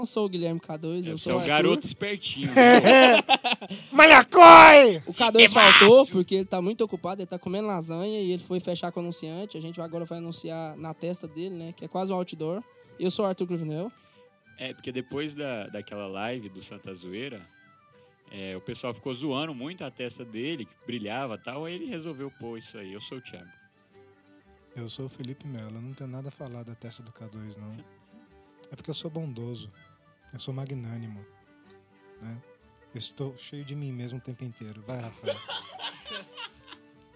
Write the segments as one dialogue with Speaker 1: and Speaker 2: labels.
Speaker 1: não sou o Guilherme K2, eu sou
Speaker 2: é o
Speaker 1: Arthur.
Speaker 2: garoto espertinho. né?
Speaker 3: Malhacói!
Speaker 1: O K2 faltou porque ele tá muito ocupado, ele tá comendo lasanha e ele foi fechar com o anunciante. A gente agora vai anunciar na testa dele, né? Que é quase um outdoor. Eu sou o Arthur Cruvinel.
Speaker 2: É, porque depois da, daquela live do Santa Zoeira, é, o pessoal ficou zoando muito a testa dele, que brilhava e tal, aí ele resolveu pôr isso aí. Eu sou o Thiago.
Speaker 3: Eu sou o Felipe Melo, eu não tenho nada a falar da testa do K2, não. É porque eu sou bondoso, eu sou magnânimo, né? Eu estou cheio de mim mesmo o tempo inteiro. Vai, Rafael.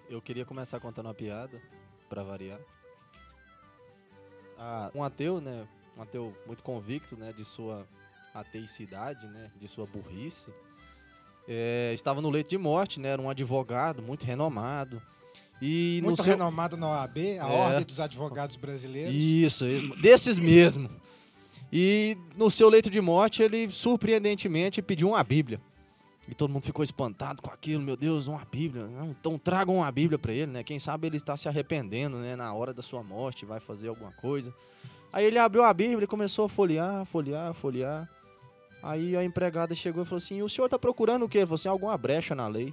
Speaker 4: Eu queria começar contando uma piada, pra variar. Ah, um ateu, né? Um ateu muito convicto, né? De sua ateicidade, né? De sua burrice. é, estava no leito de morte, né? Era um advogado muito renomado. E
Speaker 3: Muito
Speaker 4: seu...
Speaker 3: renomado na OAB, a Ordem dos Advogados Brasileiros.
Speaker 4: Isso, desses mesmo. E no seu leito de morte, ele surpreendentemente pediu uma Bíblia. E todo mundo ficou espantado com aquilo, meu Deus, uma Bíblia. Não, então tragam uma Bíblia para ele, né? Quem sabe ele está se arrependendo, né? Na hora da sua morte, vai fazer alguma coisa. Aí ele abriu a Bíblia e começou a folhear, folhear, folhear. Aí a empregada chegou e falou assim: O senhor está procurando o quê? Ele falou assim: alguma brecha na lei.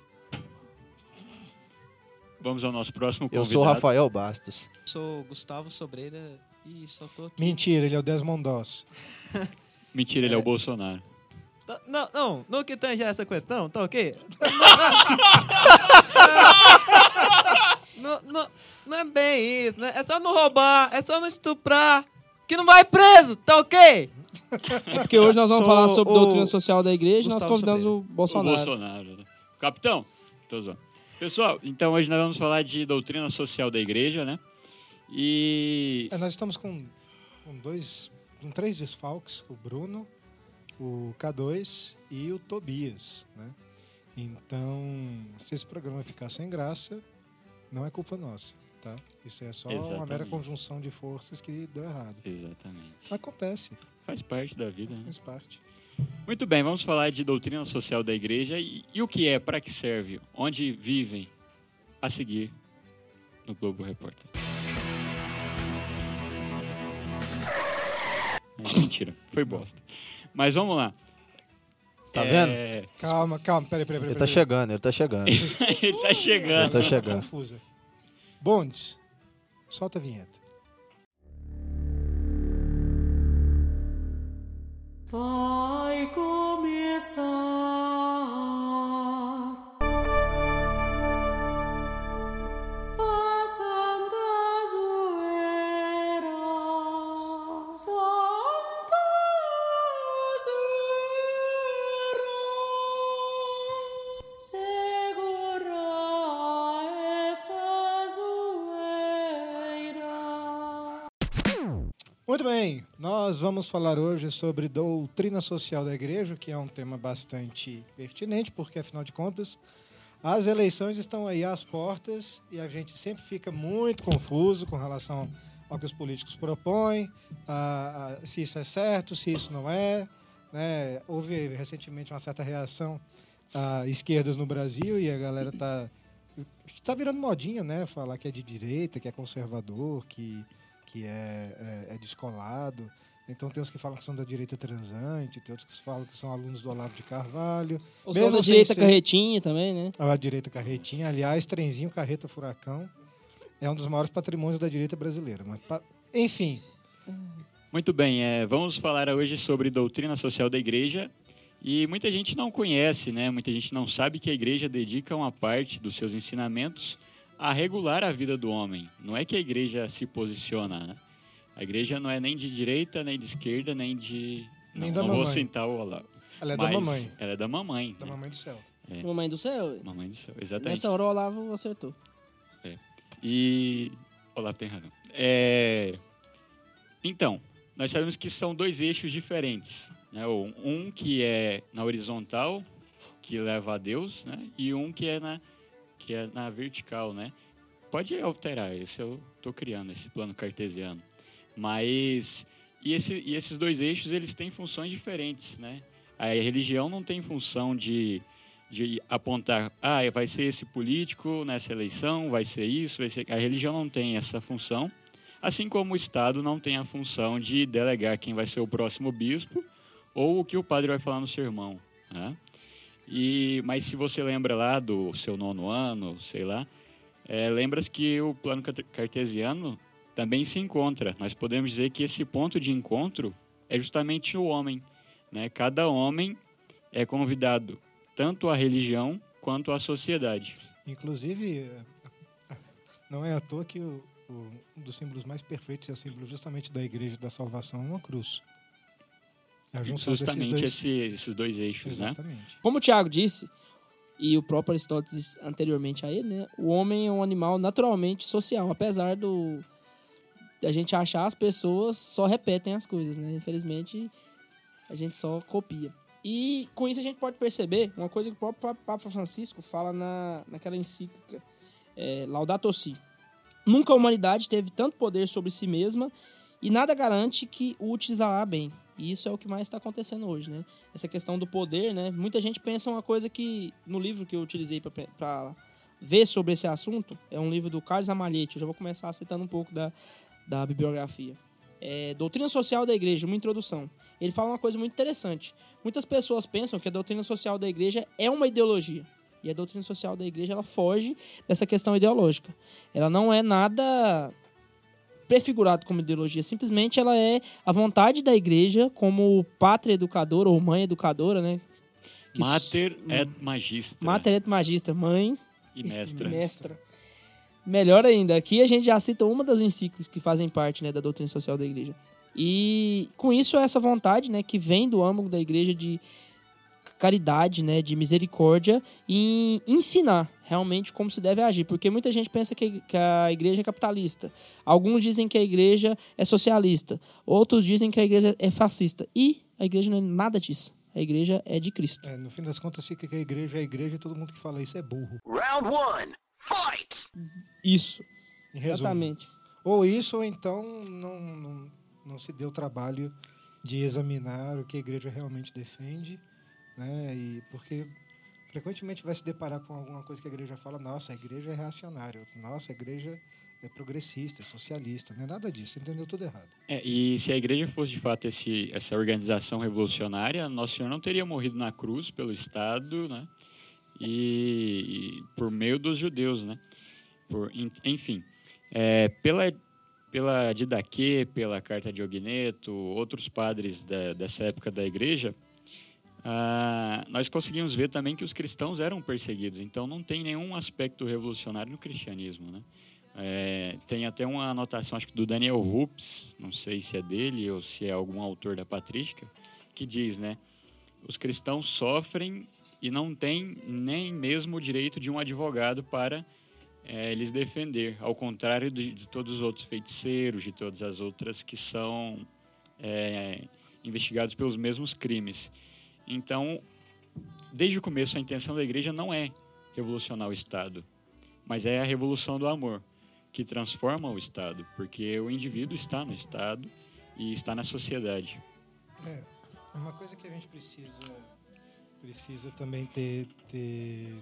Speaker 2: Vamos ao nosso próximo
Speaker 4: Eu
Speaker 2: convidado.
Speaker 4: sou Rafael Bastos.
Speaker 5: Sou Gustavo Sobreira e só tô aqui.
Speaker 3: Mentira, ele é o Desmond Doss.
Speaker 2: Mentira, ele é o Bolsonaro.
Speaker 5: Tá- Não, não, no que tange essa coisa, não, tá ok? Não, não, não é bem isso, né? É só não roubar, é só não estuprar, que não vai preso, tá ok?
Speaker 1: É porque hoje nós vamos
Speaker 5: Sou
Speaker 1: falar sobre
Speaker 5: o
Speaker 1: doutrina social da igreja e nós
Speaker 5: Gustavo
Speaker 1: convidamos o Bolsonaro.
Speaker 2: O Bolsonaro. né? Capitão, tô zoando. Pessoal, então hoje nós vamos falar de doutrina social da igreja, né? E
Speaker 3: É, nós estamos com, com dois, com três desfalques, o Bruno, o K2 e o Tobias, né? Então, se esse programa ficar sem graça, não é culpa nossa, tá? Isso é só uma mera
Speaker 2: Exatamente.
Speaker 3: conjunção de forças que deu errado.
Speaker 2: Exatamente.
Speaker 3: Acontece,
Speaker 2: Faz parte da vida, né?
Speaker 3: faz parte.
Speaker 2: Muito bem, vamos falar de doutrina social da igreja e, e o que é, para que serve, onde vivem, a seguir no Globo Repórter. É, mentira, foi bosta. Mas vamos lá.
Speaker 4: Tá
Speaker 2: É,
Speaker 3: Calma, calma, peraí, peraí, peraí.
Speaker 4: Ele tá
Speaker 3: peraí.
Speaker 4: chegando, ele tá chegando.
Speaker 2: ele tá chegando.
Speaker 4: Tá chegando.
Speaker 3: Confusa. Bondes, solta a vinheta.
Speaker 6: Vai começar
Speaker 3: nós vamos falar hoje sobre doutrina social da igreja, que é um tema bastante pertinente, porque afinal de contas, as eleições estão aí às portas e a gente sempre fica muito confuso com relação ao que os políticos propõem, a- a- se isso é certo, se isso não é. né? Houve recentemente uma certa reação a esquerdas no Brasil e a galera está tá virando modinha, né? Falar que é de direita, que é conservador, que que é, é, é descolado. Então tem uns que falam que são da direita transante, tem outros que falam que são alunos do Olavo de Carvalho.
Speaker 1: Ou
Speaker 3: Mesmo
Speaker 1: sou da direita
Speaker 3: ser-
Speaker 1: carretinha também, né?
Speaker 3: A direita carretinha, aliás, trenzinho carreta furacão é um dos maiores patrimônios da direita brasileira. Mas, pa- enfim,
Speaker 2: Muito bem, é, vamos falar hoje sobre doutrina social da igreja. E muita gente não conhece, né? Muita gente não sabe que a igreja dedica uma parte dos seus ensinamentos a regular a vida do homem. Não é que a igreja se posiciona, né? A igreja não é nem de direita, nem de esquerda, nem de.
Speaker 3: Nem
Speaker 2: não,
Speaker 3: da
Speaker 2: não vou
Speaker 3: mamãe.
Speaker 2: citar o Olavo.
Speaker 3: ela é da mamãe,
Speaker 2: Ela é da mamãe.
Speaker 3: da
Speaker 2: né?
Speaker 3: mamãe do céu.
Speaker 2: É.
Speaker 1: Mamãe do céu.
Speaker 2: Mamãe do céu, exatamente.
Speaker 1: Nessa hora o Olavo acertou.
Speaker 2: E. Olavo tem razão. É, Então, nós sabemos que são dois eixos diferentes. Né? Um que é na horizontal, que leva a Deus, né? e um que é na, que é na vertical. Né? Pode alterar, esse eu estou criando, esse plano cartesiano. Mas. E, esse, e esses dois eixos eles têm funções diferentes. Né? A religião não tem função de de apontar, ah, vai ser esse político nessa eleição, vai ser isso, vai ser... A religião não tem essa função, assim como o Estado não tem a função de delegar quem vai ser o próximo bispo ou o que o padre vai falar no sermão. Né? E, mas se você lembra lá do seu nono ano, sei lá, é, lembra-se que o plano carte- cartesiano também se encontra. Nós podemos dizer que esse ponto de encontro é justamente o homem. Né? Cada homem é convidado tanto à religião quanto à sociedade.
Speaker 3: Inclusive, não é à toa que o, o- um dos símbolos mais perfeitos é o símbolo justamente da Igreja da Salvação, uma cruz. É a junção desses
Speaker 2: Justamente
Speaker 3: dois-
Speaker 2: esse- esses dois eixos, né?
Speaker 1: Como o Tiago disse, e o próprio Aristóteles anteriormente a ele, né? O homem é um animal naturalmente social, apesar do da gente achar as pessoas só repetem as coisas, né? Infelizmente, a gente só copia. E com isso a gente pode perceber uma coisa que o próprio Papa Francisco fala na, naquela encíclica é, Laudato Si. Nunca a humanidade teve tanto poder sobre si mesma e nada garante que o utilizará bem. E isso é o que mais está acontecendo hoje, né? Essa questão do poder, né? Muita gente pensa uma coisa que no livro que eu utilizei para ver sobre esse assunto é um livro do Carlos Amalhete. Eu já vou começar citando um pouco da, da bibliografia. É, doutrina Social da Igreja, uma introdução. Ele fala uma coisa muito interessante. Muitas pessoas pensam que a doutrina social da Igreja é uma ideologia. E a doutrina social da Igreja ela foge dessa questão ideológica. Ela não é nada prefigurado como ideologia, simplesmente ela é a vontade da Igreja como pátria educadora ou mãe educadora, né? Que
Speaker 2: Mater
Speaker 1: s-
Speaker 2: et magistra
Speaker 1: Mater et magistra, mãe
Speaker 2: e mestra.
Speaker 1: mestra. Melhor ainda, aqui a gente já cita uma das encíclicas que fazem parte né, da doutrina social da igreja. E com isso, essa vontade né, que vem do âmago da igreja de caridade, né, de misericórdia, em ensinar realmente como se deve agir. Porque muita gente pensa que, que a igreja é capitalista. Alguns dizem que a igreja é socialista. Outros dizem que a igreja é fascista. E a igreja não é nada disso. A igreja é de Cristo.
Speaker 3: É, no fim das contas, fica que a igreja é a igreja e todo mundo que fala isso é burro.
Speaker 7: Round one, fight!
Speaker 1: Isso.
Speaker 3: Em resumo.
Speaker 1: Exatamente.
Speaker 3: Ou isso, ou então não, não, não se deu o trabalho de examinar o que a igreja realmente defende, né? E porque frequentemente vai se deparar com alguma coisa que a igreja fala, nossa, a igreja é reacionária, nossa, a igreja é progressista, é socialista, não é nada disso, entendeu tudo errado.
Speaker 2: É, e se a igreja fosse de fato esse, essa organização revolucionária, Nosso Senhor não teria morrido na cruz pelo Estado, né? E, e por meio dos judeus, né? Por, en- enfim, é, pela pela Didaquê, pela Carta de Ogneto, outros padres da- dessa época da igreja, ah, nós conseguimos ver também que os cristãos eram perseguidos. Então não tem nenhum aspecto revolucionário no cristianismo, né? É, tem até uma anotação, acho que do Daniel Rups, não sei se é dele ou se é algum autor da patrística, que diz, né? Os cristãos sofrem e não têm nem mesmo o direito de um advogado para é, lhes defender, ao contrário de, de todos os outros feiticeiros, de todas as outras que são é, investigados pelos mesmos crimes. Então, desde o começo, a intenção da igreja não é revolucionar o Estado, mas é a revolução do amor que transforma o Estado, porque o indivíduo está no Estado e está na sociedade.
Speaker 3: É, uma coisa que a gente precisa precisa também ter, ter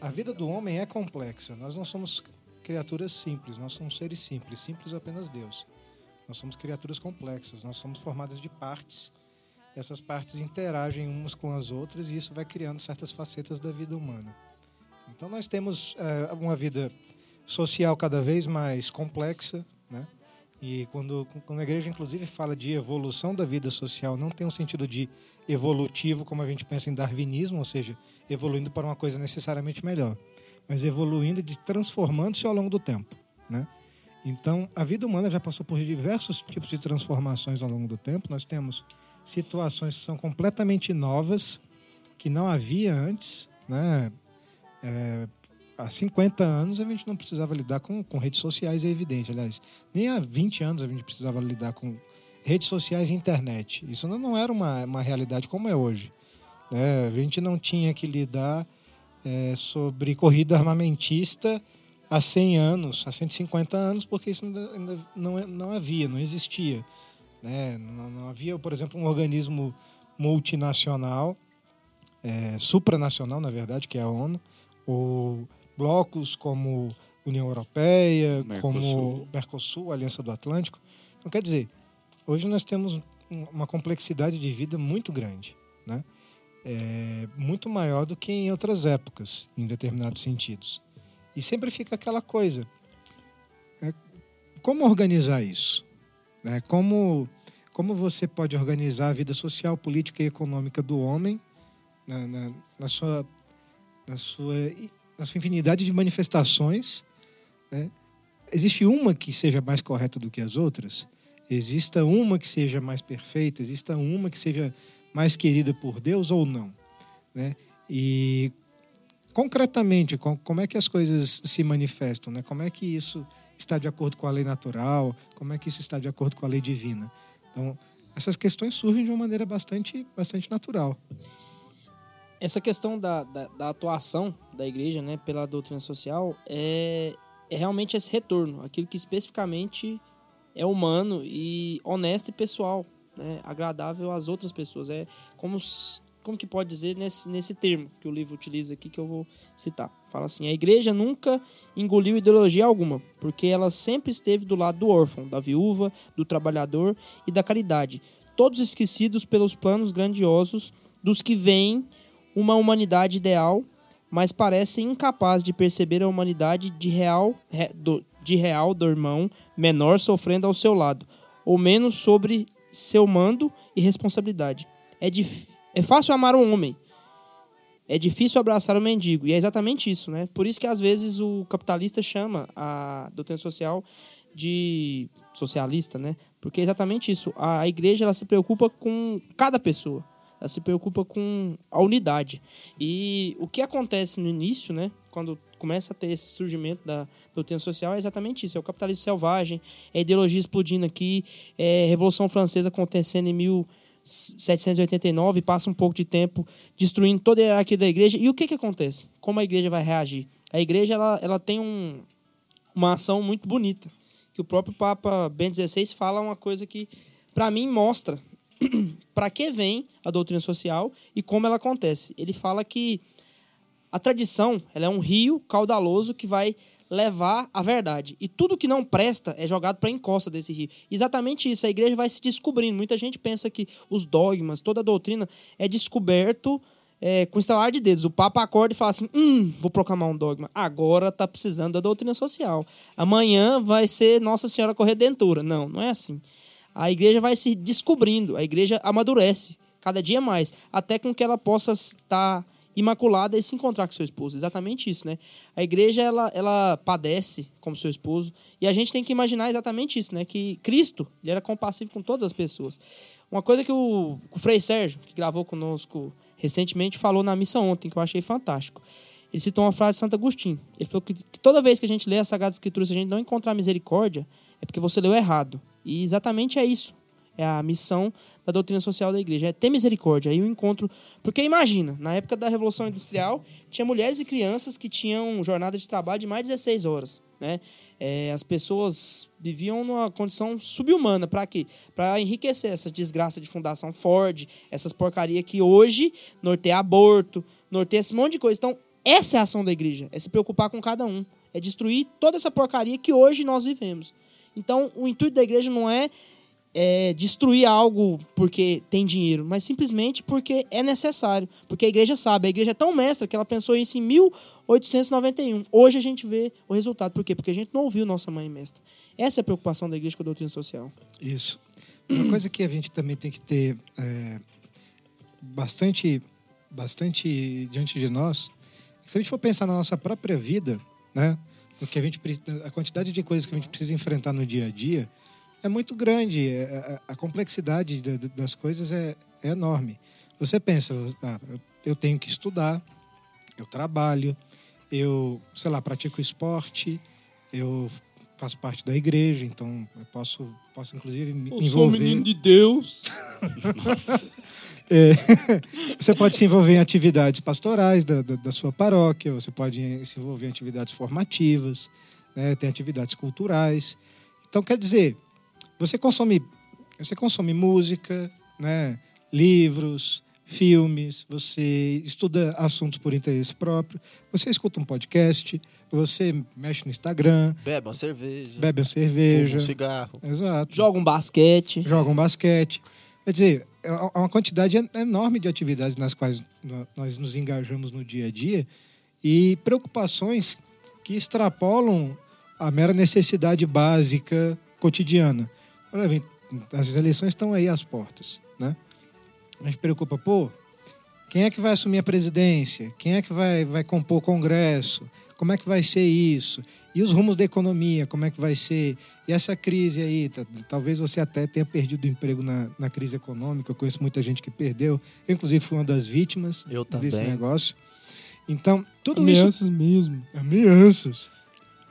Speaker 3: a vida do homem é complexa. Nós não somos criaturas simples, nós somos seres simples, simples apenas Deus. Nós somos criaturas complexas, nós somos formadas de partes. Essas partes interagem umas com as outras e isso vai criando certas facetas da vida humana. Então nós temos é, uma vida social cada vez mais complexa? E quando, quando a igreja, inclusive, fala de evolução da vida social, não tem um sentido de evolutivo, como a gente pensa em darwinismo, ou seja, evoluindo para uma coisa necessariamente melhor, mas evoluindo e transformando-se ao longo do tempo. Né? Então, a vida humana já passou por diversos tipos de transformações ao longo do tempo. Nós temos situações que são completamente novas, que não havia antes. Né? É, há 50 anos a gente não precisava lidar com, com redes sociais, é evidente. Aliás, nem há 20 anos a gente precisava lidar com redes sociais e internet. Isso não- não era uma, uma realidade como é hoje. né? A gente não tinha que lidar é, sobre corrida armamentista há 100 anos, há 150 anos, porque isso ainda, ainda não, não havia, não existia. né? Não, não havia, por exemplo, um organismo multinacional, é, supranacional, na verdade, que é a ONU, ou blocos como União Europeia,
Speaker 2: Mercosul.
Speaker 3: como Mercosul, Aliança do Atlântico. Então, quer dizer, hoje nós temos um- uma complexidade de vida muito grande, né? É, muito maior do que em outras épocas, em determinados sentidos. E sempre fica aquela coisa: é, como organizar isso? Né? Como, como você pode organizar a vida social, política e econômica do homem na, na, na sua, na, sua, na sua infinidade de manifestações? né? Existe uma que seja mais correta do que as outras? Exista uma que seja mais perfeita? Exista uma que seja mais querida por Deus ou não? Né? E concretamente, com- como é que as coisas se manifestam? Né? Como é que isso está de acordo com a lei natural? Como é que isso está de acordo com a lei divina? Então, essas questões surgem de uma maneira bastante, bastante natural.
Speaker 1: Essa questão da, da, da atuação da igreja né, pela doutrina social é, é realmente esse retorno, aquilo que especificamente é humano e honesto e pessoal, né, agradável às outras pessoas. É como, como que pode dizer nesse, nesse termo que o livro utiliza aqui, que eu vou citar. Fala assim, a igreja nunca engoliu ideologia alguma, porque ela sempre esteve do lado do órfão, da viúva, do trabalhador e da caridade, todos esquecidos pelos planos grandiosos dos que veem uma humanidade ideal, mas parecem incapazes de perceber a humanidade de real, re- do, de real do irmão menor sofrendo ao seu lado, ou menos sobre seu mando e responsabilidade. É, dif- é fácil amar um homem, é difícil abraçar o mendigo, e é exatamente isso, né? Por isso que às vezes o capitalista chama a doutrina social de socialista, né? Porque é exatamente isso. A igreja ela se preocupa com cada pessoa. Ela se preocupa com a unidade. E o que acontece no início, né? Quando começa a ter esse surgimento da doutrina social, é exatamente isso. É o capitalismo selvagem, é a ideologia explodindo aqui, é a Revolução Francesa acontecendo em 1789, passa um pouco de tempo destruindo toda a hierarquia da igreja. E o que, que acontece? Como a igreja vai reagir? A igreja ela, ela tem um, uma ação muito bonita, que o próprio Papa Bento XVI fala uma coisa que, para mim, mostra para que vem a doutrina social e como ela acontece. Ele fala que a tradição ela é um rio caudaloso que vai levar a verdade. E tudo que não presta é jogado para a encosta desse rio. Exatamente isso. A igreja vai se descobrindo. Muita gente pensa que os dogmas, toda a doutrina é descoberto é, com estalar de dedos. O Papa acorda e fala assim: hum, vou proclamar um dogma. Agora tá precisando da doutrina social. Amanhã vai ser Nossa Senhora Corredentora. Não, não é assim. A igreja vai se descobrindo, a igreja amadurece cada dia mais, até com que ela possa estar imaculada e se encontrar com seu esposo. Exatamente isso, né? A igreja ela, ela padece como seu esposo e a gente tem que imaginar exatamente isso, né? Que Cristo ele era compassivo com todas as pessoas. Uma coisa que o, o Frei Sérgio, que gravou conosco recentemente, falou na missa ontem, que eu achei fantástico. Ele citou uma frase de Santo Agostinho. Ele falou que, toda vez que a gente lê a Sagrada Escritura, se a gente não encontrar misericórdia, é porque você leu errado. E exatamente é isso. É a missão da doutrina social da igreja. É ter misericórdia. Aí o encontro. Porque imagina, na época da Revolução Industrial, tinha mulheres e crianças que tinham jornada de trabalho de mais de 16 horas. Né? É, as pessoas viviam numa condição subhumana. Para quê? Para enriquecer essa desgraça de Fundação Ford, essas porcaria que hoje norteia aborto, norteia esse monte de coisa. Então, essa é a ação da igreja. É se preocupar com cada um. É destruir toda essa porcaria que hoje nós vivemos. Então, o intuito da igreja não é, é, destruir algo porque tem dinheiro, mas simplesmente porque é necessário. Porque a igreja sabe, a igreja é tão mestra que ela pensou isso em 1891. Hoje a gente vê o resultado. Por quê? Porque a gente não ouviu nossa mãe mestra. Essa é a preocupação da igreja com a doutrina social.
Speaker 3: Isso. Uma coisa que a gente também tem que ter é, bastante, bastante diante de nós, é se a gente for pensar na nossa própria vida, né, no que a gente a quantidade de coisas que a gente precisa enfrentar no dia a dia é muito grande. É- A, a complexidade da- da- das coisas é, é enorme. Você pensa, ah, eu- eu tenho que estudar, eu trabalho, eu, sei lá, pratico esporte, eu faço parte da igreja, então eu posso, posso inclusive me me envolver.
Speaker 1: de Deus.
Speaker 3: É, você pode se envolver em atividades pastorais da, da, da sua paróquia, você pode se envolver em atividades formativas, né, tem atividades culturais. Então, quer dizer, você consome, você consome música, né, livros, filmes, você estuda assuntos por interesse próprio, você escuta um podcast, você mexe no Instagram,
Speaker 4: Bebe uma cerveja.
Speaker 3: bebe uma
Speaker 4: fuma
Speaker 3: cerveja.
Speaker 4: um cigarro.
Speaker 3: Exato.
Speaker 1: Joga um basquete.
Speaker 3: Joga um basquete. Quer dizer, é é uma quantidade en- enorme de atividades nas quais nós nos engajamos no dia a dia e preocupações que extrapolam a mera necessidade básica cotidiana. Exemplo, as eleições estão aí às portas, né? A gente preocupa, pô, quem é que vai assumir a presidência? Quem é que vai, vai compor o Congresso? Como é que vai ser isso? E os rumos da economia, como é que vai ser? E essa crise aí, tá- talvez você até tenha perdido o emprego na, na crise econômica. Eu conheço muita gente que perdeu. Eu, inclusive, fui uma das vítimas
Speaker 4: Eu
Speaker 3: desse
Speaker 4: também.
Speaker 3: negócio. Então, tudo isso...
Speaker 1: Ameaças mesmo.
Speaker 3: Ameaças.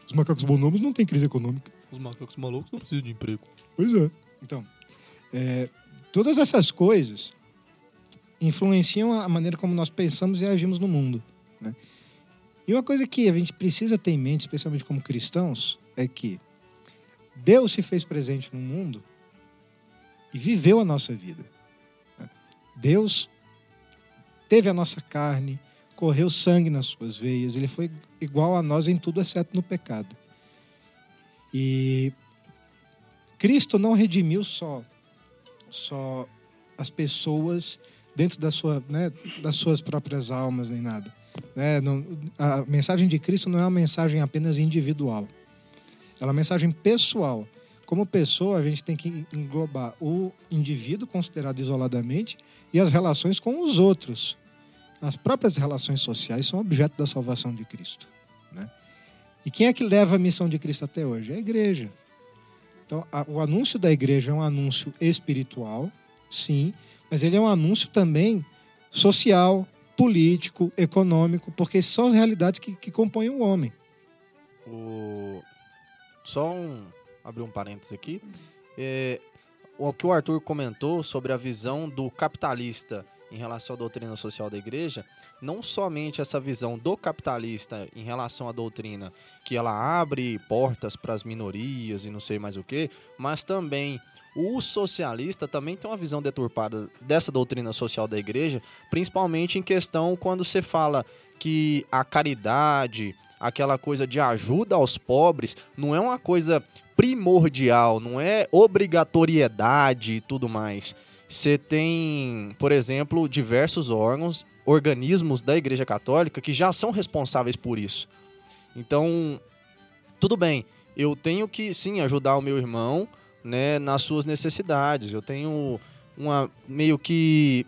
Speaker 3: Os macacos bonobos não têm crise econômica.
Speaker 4: Os macacos malucos não precisam de emprego.
Speaker 3: Pois é. Então, é, todas essas coisas influenciam a maneira como nós pensamos e agimos no mundo. né? E uma coisa que a gente precisa ter em mente, especialmente como cristãos, é que Deus se fez presente no mundo e viveu a nossa vida. Deus teve a nossa carne, correu sangue nas suas veias, ele foi igual a nós em tudo, exceto no pecado. E Cristo não redimiu só, só as pessoas dentro da sua, né, das suas próprias almas nem nada. Né? A mensagem de Cristo não é uma mensagem apenas individual. Ela é uma mensagem pessoal. Como pessoa, a gente tem que englobar o indivíduo considerado isoladamente e as relações com os outros. As próprias relações sociais são objeto da salvação de Cristo. né? E quem é que leva a missão de Cristo até hoje? É a igreja. Então, a- o anúncio da igreja é um anúncio espiritual, sim, mas ele é um anúncio também social, político, econômico, porque são as realidades que, que compõem o homem.
Speaker 4: O... Só um. abrir um parênteses aqui. É, o que o Arthur comentou sobre a visão do capitalista em relação à doutrina social da igreja, não somente essa visão do capitalista em relação à doutrina, que ela abre portas para as minorias e não sei mais o que, mas também o socialista também tem uma visão deturpada dessa doutrina social da igreja, principalmente em questão quando você fala que a caridade, aquela coisa de ajuda aos pobres, não é uma coisa primordial, não é obrigatoriedade e tudo mais. Você tem, por exemplo, diversos órgãos, organismos da Igreja Católica que já são responsáveis por isso. Então, tudo bem, eu tenho que sim ajudar o meu irmão, né, nas suas necessidades. Eu tenho uma meio que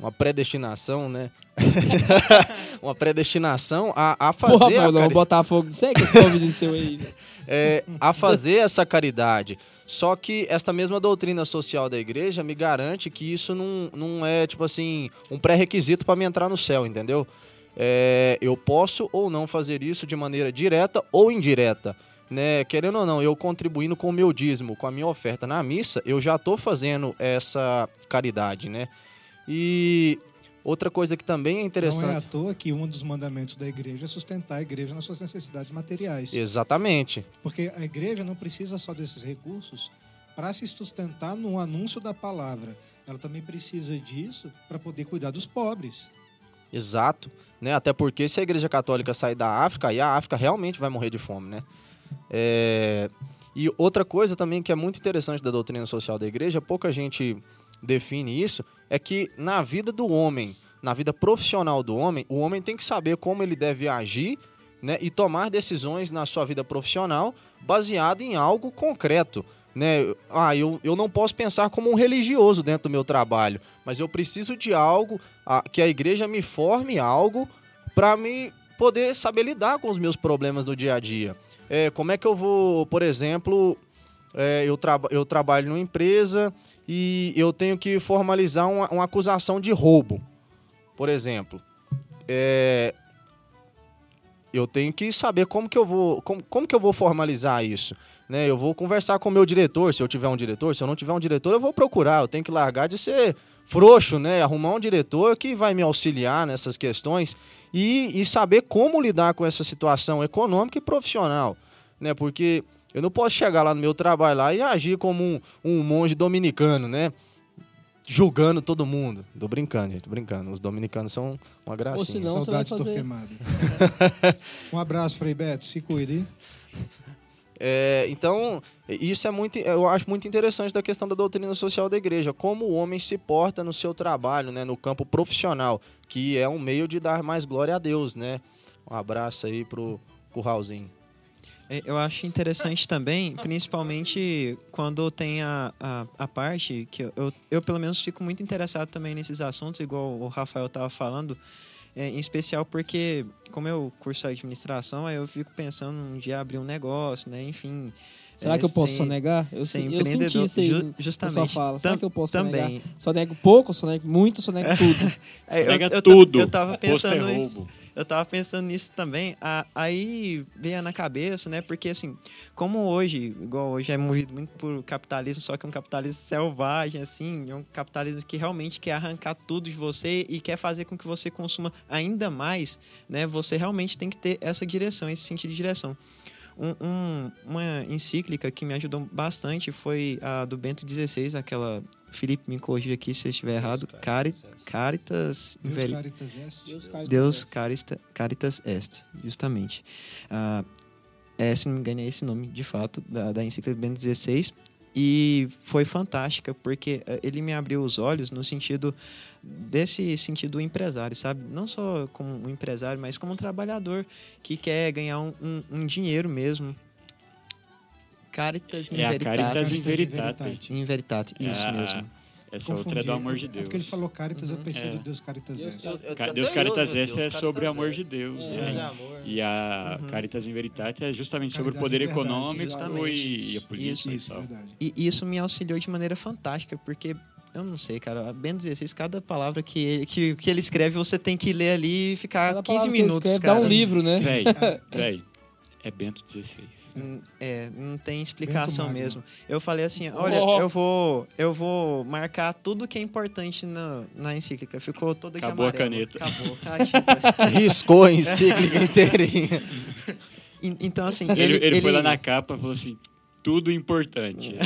Speaker 4: uma predestinação, né? uma predestinação a, a fazer
Speaker 1: Porra,
Speaker 4: a
Speaker 1: Rafael, vou
Speaker 4: cari-
Speaker 1: botar fogo. Sei que esse convite seu aí. né?
Speaker 4: é, a fazer essa caridade. Só que esta mesma doutrina social da igreja me garante que isso não, não é, tipo assim, um pré-requisito para me entrar no céu, entendeu? É, eu posso ou não fazer isso de maneira direta ou indireta. Né? Querendo ou não, eu contribuindo com o meu dízimo, com a minha oferta na missa, eu já estou fazendo essa caridade, né? E outra coisa que também é
Speaker 3: Não é à
Speaker 4: interessante.
Speaker 3: toa que um dos mandamentos da igreja é sustentar a igreja nas suas necessidades materiais.
Speaker 4: Exatamente.
Speaker 3: Porque a igreja não precisa só desses recursos para se sustentar no anúncio da palavra. Ela também precisa disso para poder cuidar dos pobres.
Speaker 4: Exato, né? Até porque se a Igreja Católica sair da África, aí a África realmente vai morrer de fome, né? É, E outra coisa também que é muito interessante da doutrina social da Igreja, pouca gente define isso, é que na vida do homem, na vida profissional do homem, o homem tem que saber como ele deve agir, né? E tomar decisões na sua vida profissional baseado em algo concreto. Né? Ah, eu, eu não posso pensar como um religioso dentro do meu trabalho, mas eu preciso de algo a- que a igreja me forme algo para me poder saber lidar com os meus problemas do dia a dia. É, como é que eu vou, por exemplo, é, eu, traba eu trabalho numa empresa e eu tenho que formalizar uma, uma acusação de roubo, por exemplo. É, eu tenho que saber como que eu vou, como, como que eu vou formalizar isso. Né, eu vou conversar com o meu diretor, se eu tiver um diretor. Se eu não tiver um diretor, eu vou procurar. Eu tenho que largar de ser frouxo, né? Arrumar um diretor que vai me auxiliar nessas questões e, e saber como lidar com essa situação econômica e profissional, né? Porque eu não posso chegar lá no meu trabalho lá e agir como um, um monge dominicano, né? Julgando todo mundo. Tô brincando, gente, tô brincando. Os dominicanos são uma gracinha.
Speaker 1: Ou senão- você vai
Speaker 3: Saudades
Speaker 1: fazer-
Speaker 3: Torquemada. um abraço, Frei Beto. Se cuide, hein?
Speaker 4: É, então, isso é muito, eu acho muito interessante da questão da doutrina social da igreja, como o homem se porta no seu trabalho, né, no campo profissional, que é um meio de dar mais glória a Deus, né? Um abraço aí pro Curralzinho.
Speaker 5: É, Eu acho interessante também, principalmente quando tem a, a, a parte que eu, eu, eu, pelo menos, fico muito interessado também nesses assuntos, igual o Rafael estava falando, é, em especial porque, como eu curso administração, aí eu fico pensando um dia abrir um negócio, né? Enfim.
Speaker 1: Será
Speaker 5: é,
Speaker 1: que eu posso
Speaker 5: sem-
Speaker 1: sonegar? Eu, se- eu senti
Speaker 5: empreendedor,
Speaker 1: isso aí.
Speaker 5: ju- justamente.
Speaker 1: fala. Será que eu posso
Speaker 5: também.
Speaker 1: sonegar? Sonego pouco, sonego muito, sonego tudo.
Speaker 5: É, eu,
Speaker 2: Nega
Speaker 5: eu,
Speaker 2: tudo.
Speaker 5: Eu tava
Speaker 2: é
Speaker 5: pensando
Speaker 2: roubo.
Speaker 5: Eu tava pensando nisso também. aí veio na cabeça, né? Porque assim, como hoje, igual hoje é movido muito por capitalismo, só que é um capitalismo selvagem, assim, é um capitalismo que realmente quer arrancar tudo de você e quer fazer com que você consuma ainda mais, né? Você realmente tem que ter essa direção, esse sentido de direção. Um- um- uma encíclica que me ajudou bastante foi a do Bento XVI, aquela. Felipe, me corrija aqui se eu estiver errado. Cari, Caritas
Speaker 3: Deus
Speaker 5: Veri-
Speaker 3: Caritas Est.
Speaker 1: Deus Caritas
Speaker 5: Deus. Carista, Caritas Est, justamente. Ah, é, se não me engano, é esse nome, de fato, da, da encíclica do Bento XVI. E foi fantástica, porque eh, ele me abriu os olhos no sentido desse sentido empresário, sabe? Não só como um empresário, mas como um trabalhador que quer ganhar um, um- um dinheiro mesmo. Caritas in
Speaker 2: É a
Speaker 5: Veritate.
Speaker 2: Caritas in. Veritate.
Speaker 5: In Veritate, isso
Speaker 2: Ah,
Speaker 5: mesmo.
Speaker 2: Essa outra é do
Speaker 3: Confundi.
Speaker 2: amor de
Speaker 3: É
Speaker 2: Deus.
Speaker 3: porque ele falou Caritas, eu pensei
Speaker 2: É.
Speaker 3: do Deus Caritas
Speaker 1: Deus
Speaker 3: Est.
Speaker 2: Ca- Deus Caritas é sobre o amor de Deus.
Speaker 1: É.
Speaker 2: né? E a
Speaker 5: Uhum.
Speaker 2: Caritas in Veritate é justamente sobre o
Speaker 3: Caridade
Speaker 2: poder
Speaker 3: verdade,
Speaker 2: econômico
Speaker 5: justamente.
Speaker 2: e, a política
Speaker 3: Isso,
Speaker 2: e tal.
Speaker 3: verdade.
Speaker 5: E e isso me auxiliou de maneira fantástica, porque eu não sei, cara, a Bento 16, cada palavra que ele, que, que ele escreve, você tem que ler ali e ficar
Speaker 1: Cada
Speaker 5: 15
Speaker 1: palavra que ele
Speaker 5: minutos,
Speaker 1: escreve
Speaker 5: cara.
Speaker 1: Dá um livro, né?
Speaker 2: Véi, véi, é Bento XVI.
Speaker 5: Hum, É, não tem explicação mesmo. Eu falei assim, olha,
Speaker 1: Oh.
Speaker 5: eu vou eu vou marcar tudo que é importante na, na encíclica. Ficou toda de
Speaker 2: Acabou a caneta.
Speaker 5: Acabou. A.
Speaker 4: Riscou a encíclica inteirinha.
Speaker 5: En- então, assim,
Speaker 2: Ele,
Speaker 5: ele,
Speaker 2: ele, foi lá na capa e falou assim: tudo importante.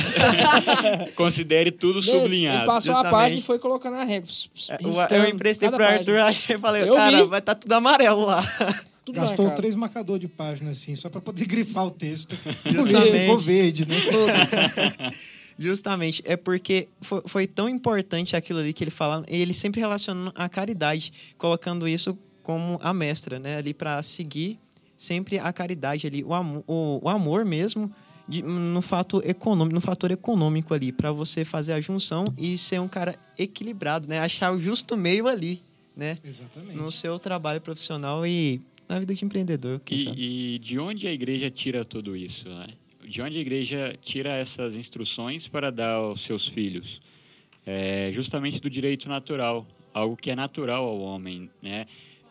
Speaker 2: Considere tudo
Speaker 1: Nesse, Ele
Speaker 2: sublinhado.
Speaker 1: passou a
Speaker 5: Justamente.
Speaker 1: página e foi colocando a régua.
Speaker 5: É, eu emprestei pro. Arthur, aí eu falei,
Speaker 1: Eu
Speaker 5: cara,
Speaker 1: vi.
Speaker 5: vai estar tudo amarelo lá.
Speaker 1: Tudo
Speaker 3: Gastou
Speaker 1: marcado.
Speaker 3: três marcadores de página, assim, só para poder grifar o texto.
Speaker 5: Justamente.
Speaker 3: Ficou verde, né?
Speaker 5: Justamente, é porque foi, foi tão importante aquilo ali que ele falava, e ele sempre relacionando a caridade, colocando isso como a mestra, né, ali para seguir sempre a caridade ali, o, amo, o, o amor mesmo de- no fato econômico, no fator econômico ali, para você fazer a junção e ser um cara equilibrado, né, achar o justo meio ali, né,
Speaker 3: Exatamente.
Speaker 5: no seu trabalho profissional e na vida de empreendedor.
Speaker 2: E, e de onde a igreja tira tudo isso? Né? De onde a igreja tira essas instruções para dar aos seus filhos? É justamente do direito natural, algo que é natural ao homem. Né?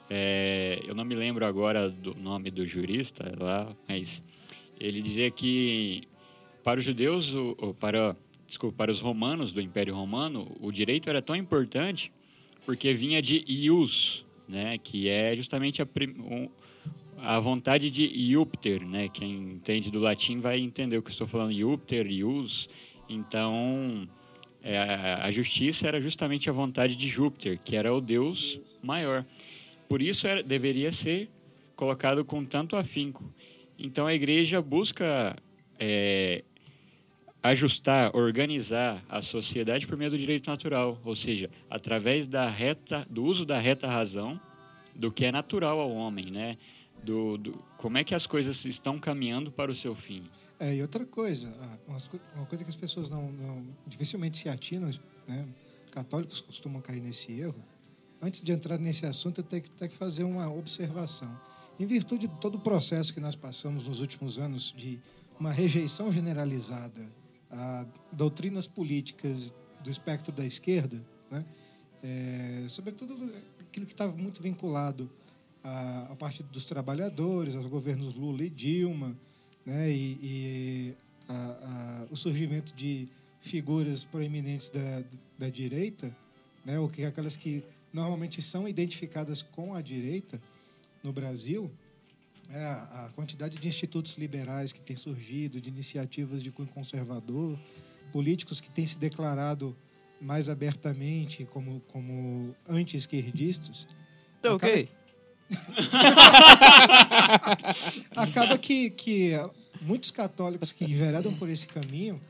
Speaker 2: É, eu não me lembro agora do nome do jurista lá, mas ele dizia que para os judeus, o, o- para, desculpa, para os romanos do Império Romano, o direito era tão importante porque vinha de ius, né, que é justamente a, a vontade de Iúpter, né? Quem entende do latim vai entender o que estou falando, Iúpter, ius. Então, é, a justiça era justamente a vontade de Júpiter, que era o deus maior. Por isso era- deveria ser colocado com tanto afinco. Então a igreja busca é, ajustar, organizar a sociedade por meio do direito natural, ou seja, através da reta, do uso da reta razão, do que é natural ao homem, né? Do, do- como é que as coisas estão caminhando para o seu fim.
Speaker 3: É, e outra coisa, ah, uma coisa que as pessoas não, não- dificilmente se atinam, né? católicos costumam cair nesse erro. Antes de entrar nesse assunto, eu tenho que, tenho que fazer uma observação. Em virtude de todo o processo que nós passamos nos últimos anos de uma rejeição generalizada a doutrinas políticas do espectro da esquerda, né? É, sobretudo aquilo que estava muito vinculado à, à parte dos trabalhadores, aos governos Lula e Dilma, né? e, e a- a- o surgimento de figuras proeminentes da, da direita, né? o que aquelas que normalmente são identificadas com a direita no Brasil, é a, quantidade de institutos liberais que tem surgido, de iniciativas de cunho conservador, políticos que têm se declarado mais abertamente como, como anti-esquerdistas,
Speaker 5: Tá
Speaker 3: Acaba-
Speaker 5: ok?
Speaker 3: acaba que, que muitos católicos que enveredam por esse caminho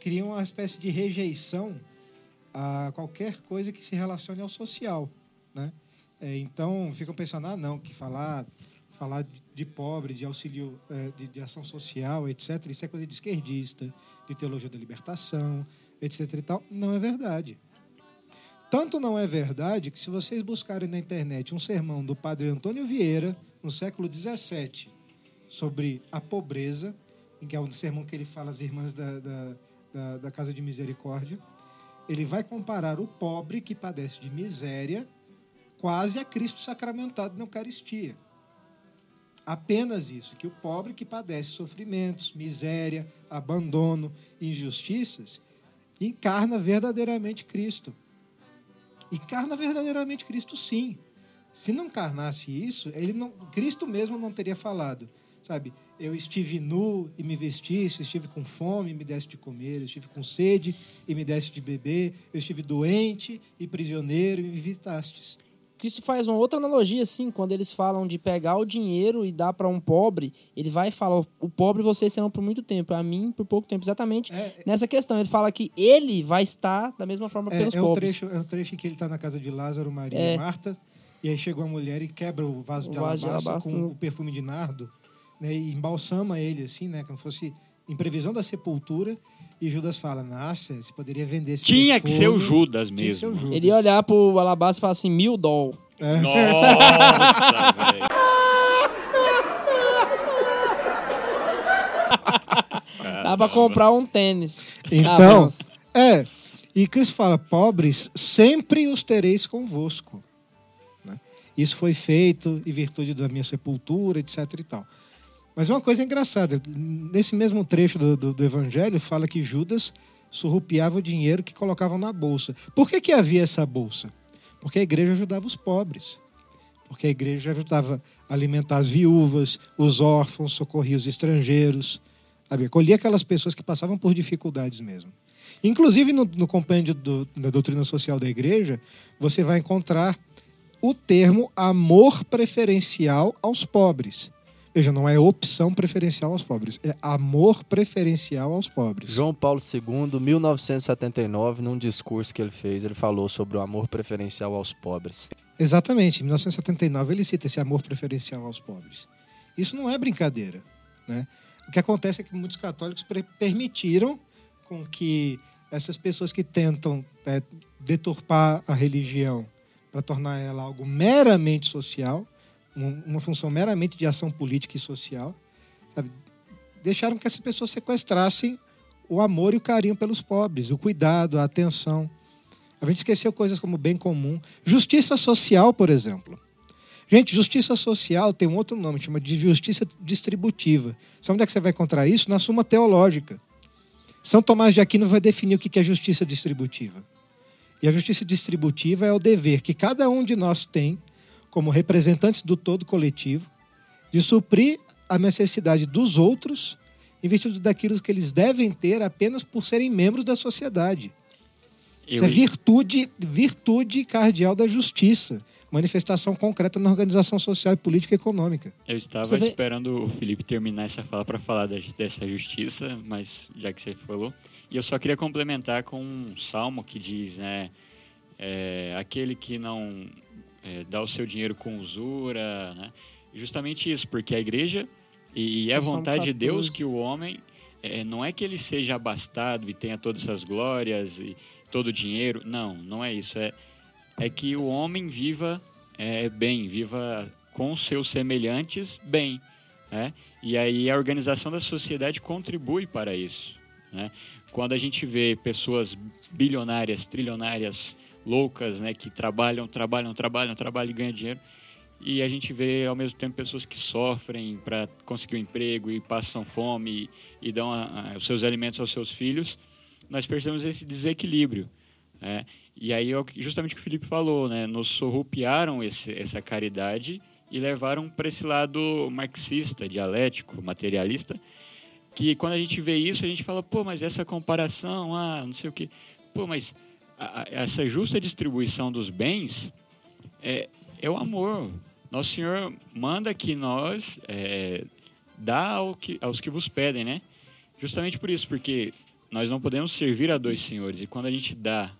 Speaker 3: criam uma espécie de rejeição a qualquer coisa que se relacione ao social, né? É, então ficam pensando, ah, não, que falar falar de, pobre, de auxílio, é, de, de ação social, etc. Isso é coisa de esquerdista, de teologia da libertação, etc. E tal. Não é verdade. Tanto não é verdade que se vocês buscarem na internet um sermão do padre Antônio Vieira, no século XVII, sobre a pobreza, em que é um sermão que ele fala às irmãs da, da, da, da Casa de Misericórdia, ele vai comparar o pobre que padece de miséria quase a Cristo sacramentado na Eucaristia. Apenas isso, que o pobre que padece sofrimentos, miséria, abandono, injustiças, encarna verdadeiramente Cristo. Encarna verdadeiramente Cristo, sim. Se não encarnasse isso, ele não, Cristo mesmo não teria falado, sabe? Eu estive nu e me vestisse, estive com fome e me desse de comer, eu estive com sede e me desse de beber, eu estive doente e prisioneiro e me visitastes.
Speaker 1: Cristo faz uma outra analogia, assim, quando eles falam de pegar o dinheiro e dar para um pobre, ele vai falar, o pobre vocês terão por muito tempo, a mim por pouco tempo. Exatamente
Speaker 3: É,
Speaker 1: nessa questão. Ele fala que ele vai estar da mesma forma
Speaker 3: É,
Speaker 1: pelos
Speaker 3: é,
Speaker 1: pobres.
Speaker 3: trecho, é o trecho que ele está na casa de Lázaro, Maria
Speaker 1: É.
Speaker 3: e Marta. E aí chegou a mulher e quebra o vaso,
Speaker 1: O
Speaker 3: de,
Speaker 1: vaso de
Speaker 3: alabastro
Speaker 1: alabastro.
Speaker 3: com o perfume de nardo. Né, e embalsama ele, assim, né? Como fosse em previsão da sepultura. E Judas fala, nossa, você poderia vender esse
Speaker 2: Tinha que ser o
Speaker 3: perfume."
Speaker 2: Judas
Speaker 3: Tinha que ser o
Speaker 2: mesmo.
Speaker 3: Judas.
Speaker 1: Ele ia olhar pro alabastro e falar assim, mil doll.
Speaker 2: Nossa, velho.
Speaker 1: Dá pra comprar um tênis.
Speaker 3: Então,
Speaker 1: Avança.
Speaker 3: é. E Cristo fala, pobres, sempre os tereis convosco. Né? Isso foi feito em virtude da minha sepultura, etc e tal. Mas uma coisa engraçada, nesse mesmo trecho do, do, do Evangelho, fala que Judas surrupiava o dinheiro que colocavam na bolsa. Por que, que havia essa bolsa? Porque a igreja ajudava os pobres. Porque a igreja ajudava a alimentar as viúvas, os órfãos, socorria os estrangeiros. Sabe? Acolhia aquelas pessoas que passavam por dificuldades mesmo. Inclusive, no, no compêndio do- da doutrina social da igreja, você vai encontrar o termo amor preferencial aos pobres. Veja, não é opção preferencial aos pobres, é amor preferencial aos pobres.
Speaker 4: João Paulo II, 1979, num discurso que ele fez, ele falou sobre o amor preferencial aos pobres.
Speaker 3: Exatamente, em 1979 ele cita esse amor preferencial aos pobres. Isso não é brincadeira. Né? O que acontece é que muitos católicos permitiram com que essas pessoas que tentam é, deturpar a religião para tornar ela algo meramente social, uma função meramente de ação política e social, sabe? deixaram que essas pessoas sequestrassem o amor e o carinho pelos pobres, o cuidado, a atenção. A gente esqueceu coisas como bem comum. Justiça social, por exemplo. Gente, justiça social tem um outro nome, chama de justiça distributiva. Sabe onde é que você vai encontrar isso? Na Suma Teológica. São Tomás de Aquino vai definir o que é justiça distributiva. E a justiça distributiva é o dever que cada um de nós tem, como representantes do todo coletivo, de suprir a necessidade dos outros em virtude daquilo que eles devem ter apenas por serem membros da sociedade. Isso
Speaker 2: Eu,
Speaker 3: é virtude, virtude cardial da justiça. Manifestação concreta na organização social e política e econômica.
Speaker 2: eu estava
Speaker 1: Você vê-
Speaker 2: esperando o Felipe terminar essa fala para falar dessa justiça, mas já que você falou. E eu só queria complementar com um salmo que diz, né? é, aquele que não é, dá o seu dinheiro com usura, né? Justamente isso, porque a igreja, e é
Speaker 1: O Salmo
Speaker 2: vontade de Deus
Speaker 1: 14.
Speaker 2: que o homem, é, não é que ele seja abastado e tenha todas essas glórias e todo o dinheiro, não, não é isso, é, é que o homem viva é, bem, viva com seus semelhantes bem, né? E aí a organização da sociedade contribui para isso, né? Quando a gente vê pessoas bilionárias, trilionárias, loucas, né, que trabalham, trabalham, trabalham, trabalham e ganham dinheiro, e a gente vê ao mesmo tempo pessoas que sofrem para conseguir um emprego e passam fome e, e dão a- a- os seus alimentos aos seus filhos, nós percebemos esse desequilíbrio. né? E aí é justamente o que o Felipe falou, né? nos surrupiaram esse, essa caridade e levaram para esse lado marxista, dialético, materialista, que quando a gente vê isso, a gente fala, pô, mas essa comparação, ah, não sei o quê. Pô, mas essa justa distribuição dos bens é, é o amor. Nosso Senhor manda que nós é, dá ao que, aos que vos pedem, né? Justamente por isso, porque nós não podemos servir a dois senhores. E quando a gente dá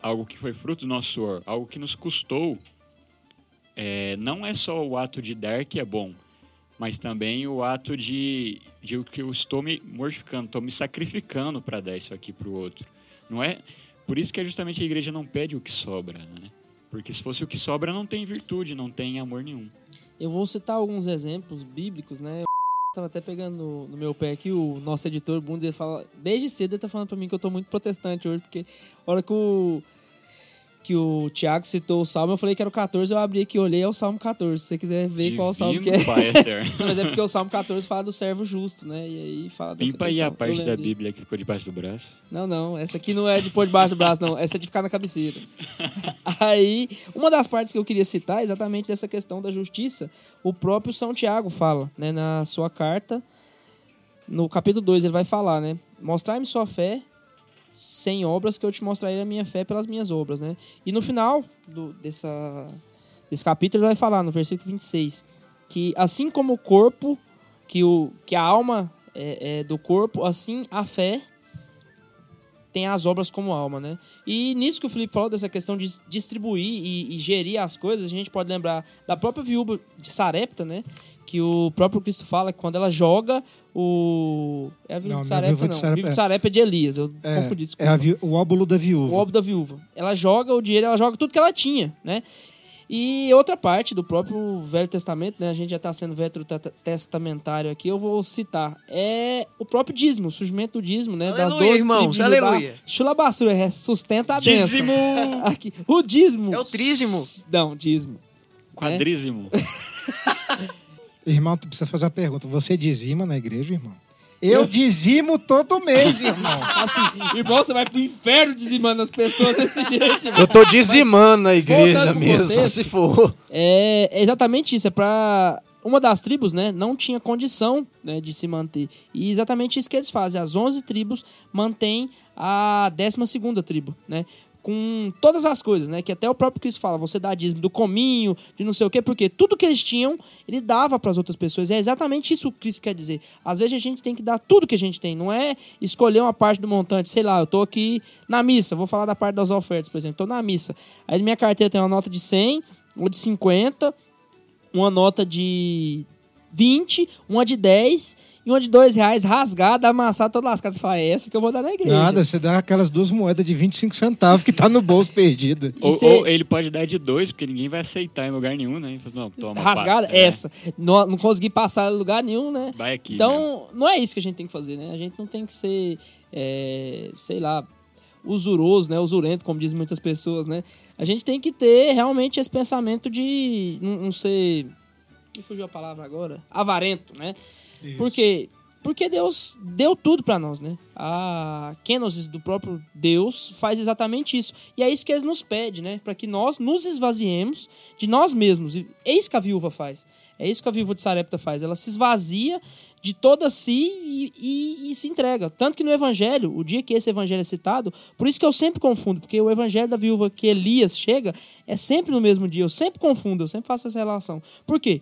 Speaker 2: algo que foi fruto do nosso suor, algo que nos custou, é, não é só o ato de dar que é bom, mas também o ato de, de que eu estou me mortificando, estou me sacrificando para dar isso aqui para o outro. Não é por isso que é justamente a igreja não pede o que sobra, né? Porque se fosse o que sobra, não tem virtude, não tem amor nenhum.
Speaker 1: Eu vou citar alguns exemplos bíblicos, né? Eu tava até pegando no, meu pé aqui, o nosso editor Bundes, ele fala, desde cedo ele tá falando pra mim que eu tô muito protestante hoje, porque a hora que o, que o Tiago citou o Salmo, eu falei que era o 14, eu abri aqui, olhei, é o Salmo 14. Se você quiser ver qual Salmo que é.
Speaker 2: Divino
Speaker 1: Mas é porque o Salmo 14 fala do servo justo, né? E aí fala dessa
Speaker 2: Limpa aí a parte da. Bíblia que ficou debaixo do braço.
Speaker 1: Não, não. Essa aqui não é de pôr debaixo do braço, não. Essa é de ficar na cabeceira. Aí, uma das partes que eu queria citar é exatamente dessa questão da justiça. O próprio São Tiago fala, né, na sua carta, no capítulo 2, ele vai falar, né? Mostrai-me sua fé sem obras, que eu te mostrarei a minha fé pelas minhas obras, né? E no final do, dessa, desse capítulo, ele vai falar, no versículo 26, que assim como o corpo, que, o, que a alma é, é do corpo, assim a fé tem as obras como alma, né? E nisso que o Felipe falou, dessa questão de distribuir e, e gerir as coisas, a gente pode lembrar da própria viúva de Sarepta, né? Que o próprio Cristo fala que quando ela joga o... É a viúva
Speaker 3: Não,
Speaker 1: de
Speaker 3: não é a
Speaker 1: Sarepta,
Speaker 3: viúva de
Speaker 1: não.
Speaker 3: Sarepta,
Speaker 1: viúva
Speaker 3: é.
Speaker 1: de Sarepta é de Elias, eu
Speaker 3: É,
Speaker 1: confundi,
Speaker 3: é
Speaker 1: desculpa.
Speaker 3: a vi- o óbulo da viúva.
Speaker 1: O óbito da viúva. Ela joga o dinheiro, ela joga tudo que ela tinha, né? E outra parte do próprio Velho Testamento, né? A gente já está sendo veterotestamentário aqui, eu vou citar. É o próprio dízimo, o surgimento do dízimo, né? das
Speaker 5: Aleluia,
Speaker 1: 12
Speaker 5: irmãos,
Speaker 1: tribos
Speaker 5: aleluia.
Speaker 1: Chula bastura, é, sustenta a bênção.
Speaker 2: Dízimo!
Speaker 1: Aqui. O dízimo.
Speaker 5: É o trízimo.
Speaker 1: Não, dízimo.
Speaker 2: Quadrízimo.
Speaker 3: Irmão, tu precisa fazer uma pergunta. Você dizima na igreja, irmão? Eu dizimo todo mês, irmão.
Speaker 1: Assim, irmão, você vai pro inferno dizimando as pessoas desse jeito, irmão.
Speaker 4: Eu tô dizimando a igreja mesmo,
Speaker 1: contexto.
Speaker 4: se for.
Speaker 1: É, é exatamente isso. É pra. Uma das tribos, né, não tinha condição né, de se manter. E exatamente isso que eles fazem. As 11 tribos mantêm a 12 tribo, né? Com todas as coisas, né? Que até o próprio Cristo fala, você dá dízimo do cominho, de não sei o quê, porque tudo que eles tinham, ele dava para as outras pessoas. É exatamente isso que Cristo quer dizer. Às vezes a gente tem que dar tudo que a gente tem, não é escolher uma parte do montante. Sei lá, eu tô aqui na missa, vou falar da parte das ofertas, por exemplo. Tô na missa. Aí minha carteira tem uma nota de 100, uma de 50, uma nota de 20, uma de 10 e uma de 2 reais rasgada, amassada, toda lascada. Você fala, é essa que eu vou dar na igreja.
Speaker 3: Nada, você dá aquelas duas moedas de 25 centavos que tá no bolso perdida.
Speaker 2: Ou,
Speaker 1: cê-
Speaker 2: ou ele pode dar de dois, porque ninguém vai aceitar em lugar nenhum, né? Não, toma,
Speaker 1: Rasgada.
Speaker 2: É,
Speaker 1: essa. Não, não consegui passar em lugar nenhum, né?
Speaker 2: Vai aqui. né?
Speaker 1: Então, não é isso que a gente tem que fazer, né? A gente não tem que ser, é, sei lá, usuroso, né? Usurento, como dizem muitas pessoas, né? A gente tem que ter realmente esse pensamento de não, não ser... Me fugiu a palavra agora? Avarento, né? Porque, porque Deus deu tudo pra nós, né? A kenosis do próprio Deus faz exatamente isso. E é isso que ele nos pede, né? Para que nós nos esvaziemos de nós mesmos. E é isso que a viúva faz. É isso que a viúva de Sarepta faz. Ela se esvazia de toda si e, e- e se entrega. Tanto que no Evangelho, o dia que esse Evangelho é citado, por isso que eu sempre confundo, porque o Evangelho da viúva que Elias chega é sempre no mesmo dia. Eu sempre confundo, eu sempre faço essa relação. Por quê?